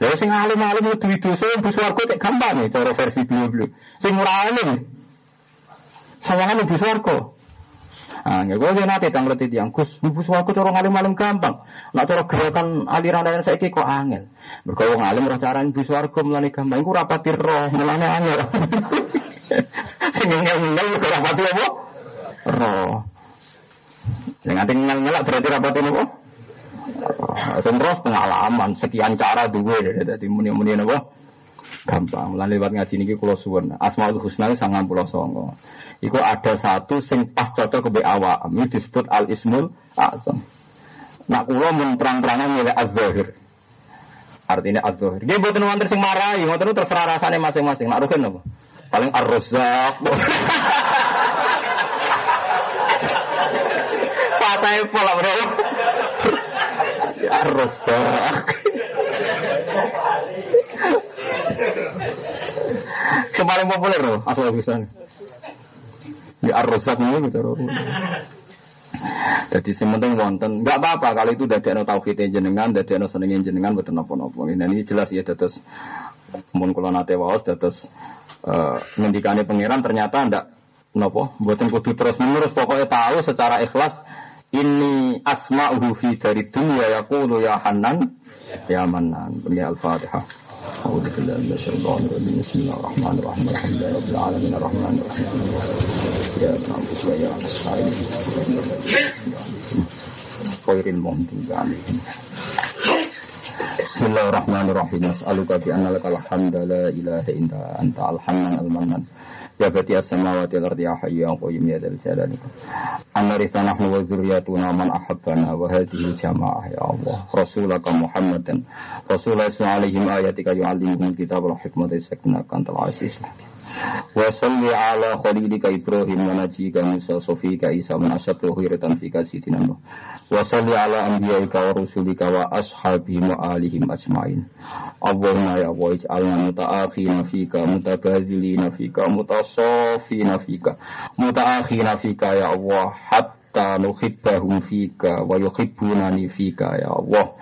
Lha sing alim-alim duwe dosa mlebu swarga cek gampang nih cara versi beliau-beliau. Sing ora alim sawangan mlebu swarga. Ah, nggak gue nanti tak ngerti tiang Gus, mlebu swarga cara alim-alim gampang. Nak cara gerakan aliran aliran saiki kok angel. Mergo wong alim ora cara swarga mulane gampang. Iku rapati roh mulane angel. Sing ngel-ngel rapati apa? Roh. Yang nanti ngelak berarti rapat ini kok. Terus pengalaman sekian cara dua dari muni-muni nopo gampang. Lan lewat ngaji niki kula suwun. Asmaul Husna sangat pulau songo. Iku ada satu sing pas cocok ke awak. Ini disebut al ismul azam. Nak kula mun terang-terangan milih az-zahir. Artinya az-zahir. Nggih mboten wonten sing marahi, ngoten terserah rasane masing-masing. Nak rugen napa? Paling ar-razzaq. saya pola bro. Rusak. Yang populer loh, asal bisa. Ya rusak ini gitu. Jadi sementing wonten, nggak apa-apa kalau itu dari no tauhid jenengan, dari no senengin jenengan betul nopo-nopo. Nah ini jelas ya terus mun kula nate waos terus uh, ngendikane pangeran ternyata ndak nopo, buatan kudu terus menerus pokoknya tahu secara ikhlas ini asma'uhu fi dari dunia yaqulu ya Hanan ya Manan. Ya Al-Fatihah. أعوذ بالله من الشيطان الرجيم بسم الله الرحمن الرحيم الحمد لله رب العالمين الرحمن الرحيم يا نعبد ويا نستعين خير المهدي عليهم بسم الله الرحمن الرحيم أسألك بأن لك الحمد لا إله إلا أنت الحنان المنان Ya bati as-samawati wal ardi ya hayyu ya qayyum ya dzal jalali. Anarisa nahnu wa dzurriyyatuna man ahabbana wa hadhihi jamaah ya Allah. Rasulaka Muhammadan. Rasulullah sallallahu ayatika yu'allimuhum kitab wal hikmata saknakan tal aziz. Wa salli ala khalilika Ibrahim wa najika Musa sofika Isa man asyadu khiratan fika sidina Nuh. Wa salli ala anbiyaika wa rusulika wa ashabihim wa alihim ajmain. Allahumma ya Allah ij'alna mutaakhina fika mutabazilina fika mutasafina fika mutaakhina fika ya Allah hatta nuhibbahum fika wa yuhibbunani fika ya Allah.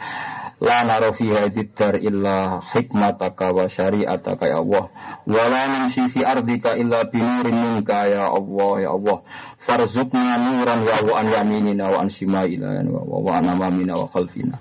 La naro fiha jiddar illa hikmataka wa syari'ataka ya Allah. Wa la namshi fi ardika illa binurin minka ya Allah ya Allah. Farzukna nuran wa wa an yaminina wa an shimailina wa wa an amamina wa khalfina.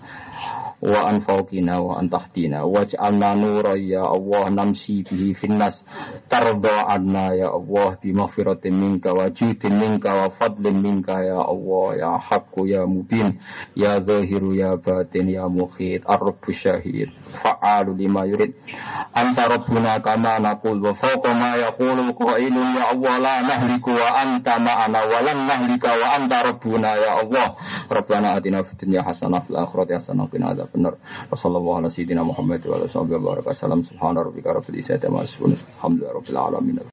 Wa an fawqina wa an tahtina waj'alna nura ya Allah namsi bihi finnas tarda anna ya Allah bi maghfiratin minka wa judin minka wa fadlin minka ya Allah ya haqqu ya mubin ya zahiru ya batin ya mukhid ar-rabbu syahid fa'alu lima yurid. Anta rabbuna kama naqul wa fawqa ma yaqulu qailun ya Allah la nahliku wa anta ma'ana wa lan nahlika wa anta rabbuna ya Allah. Rabbana atina fid dunya hasanah fil akhirati hasanah wa qina adzabannar wa sallallahu ala sayyidina Muhammad wa ala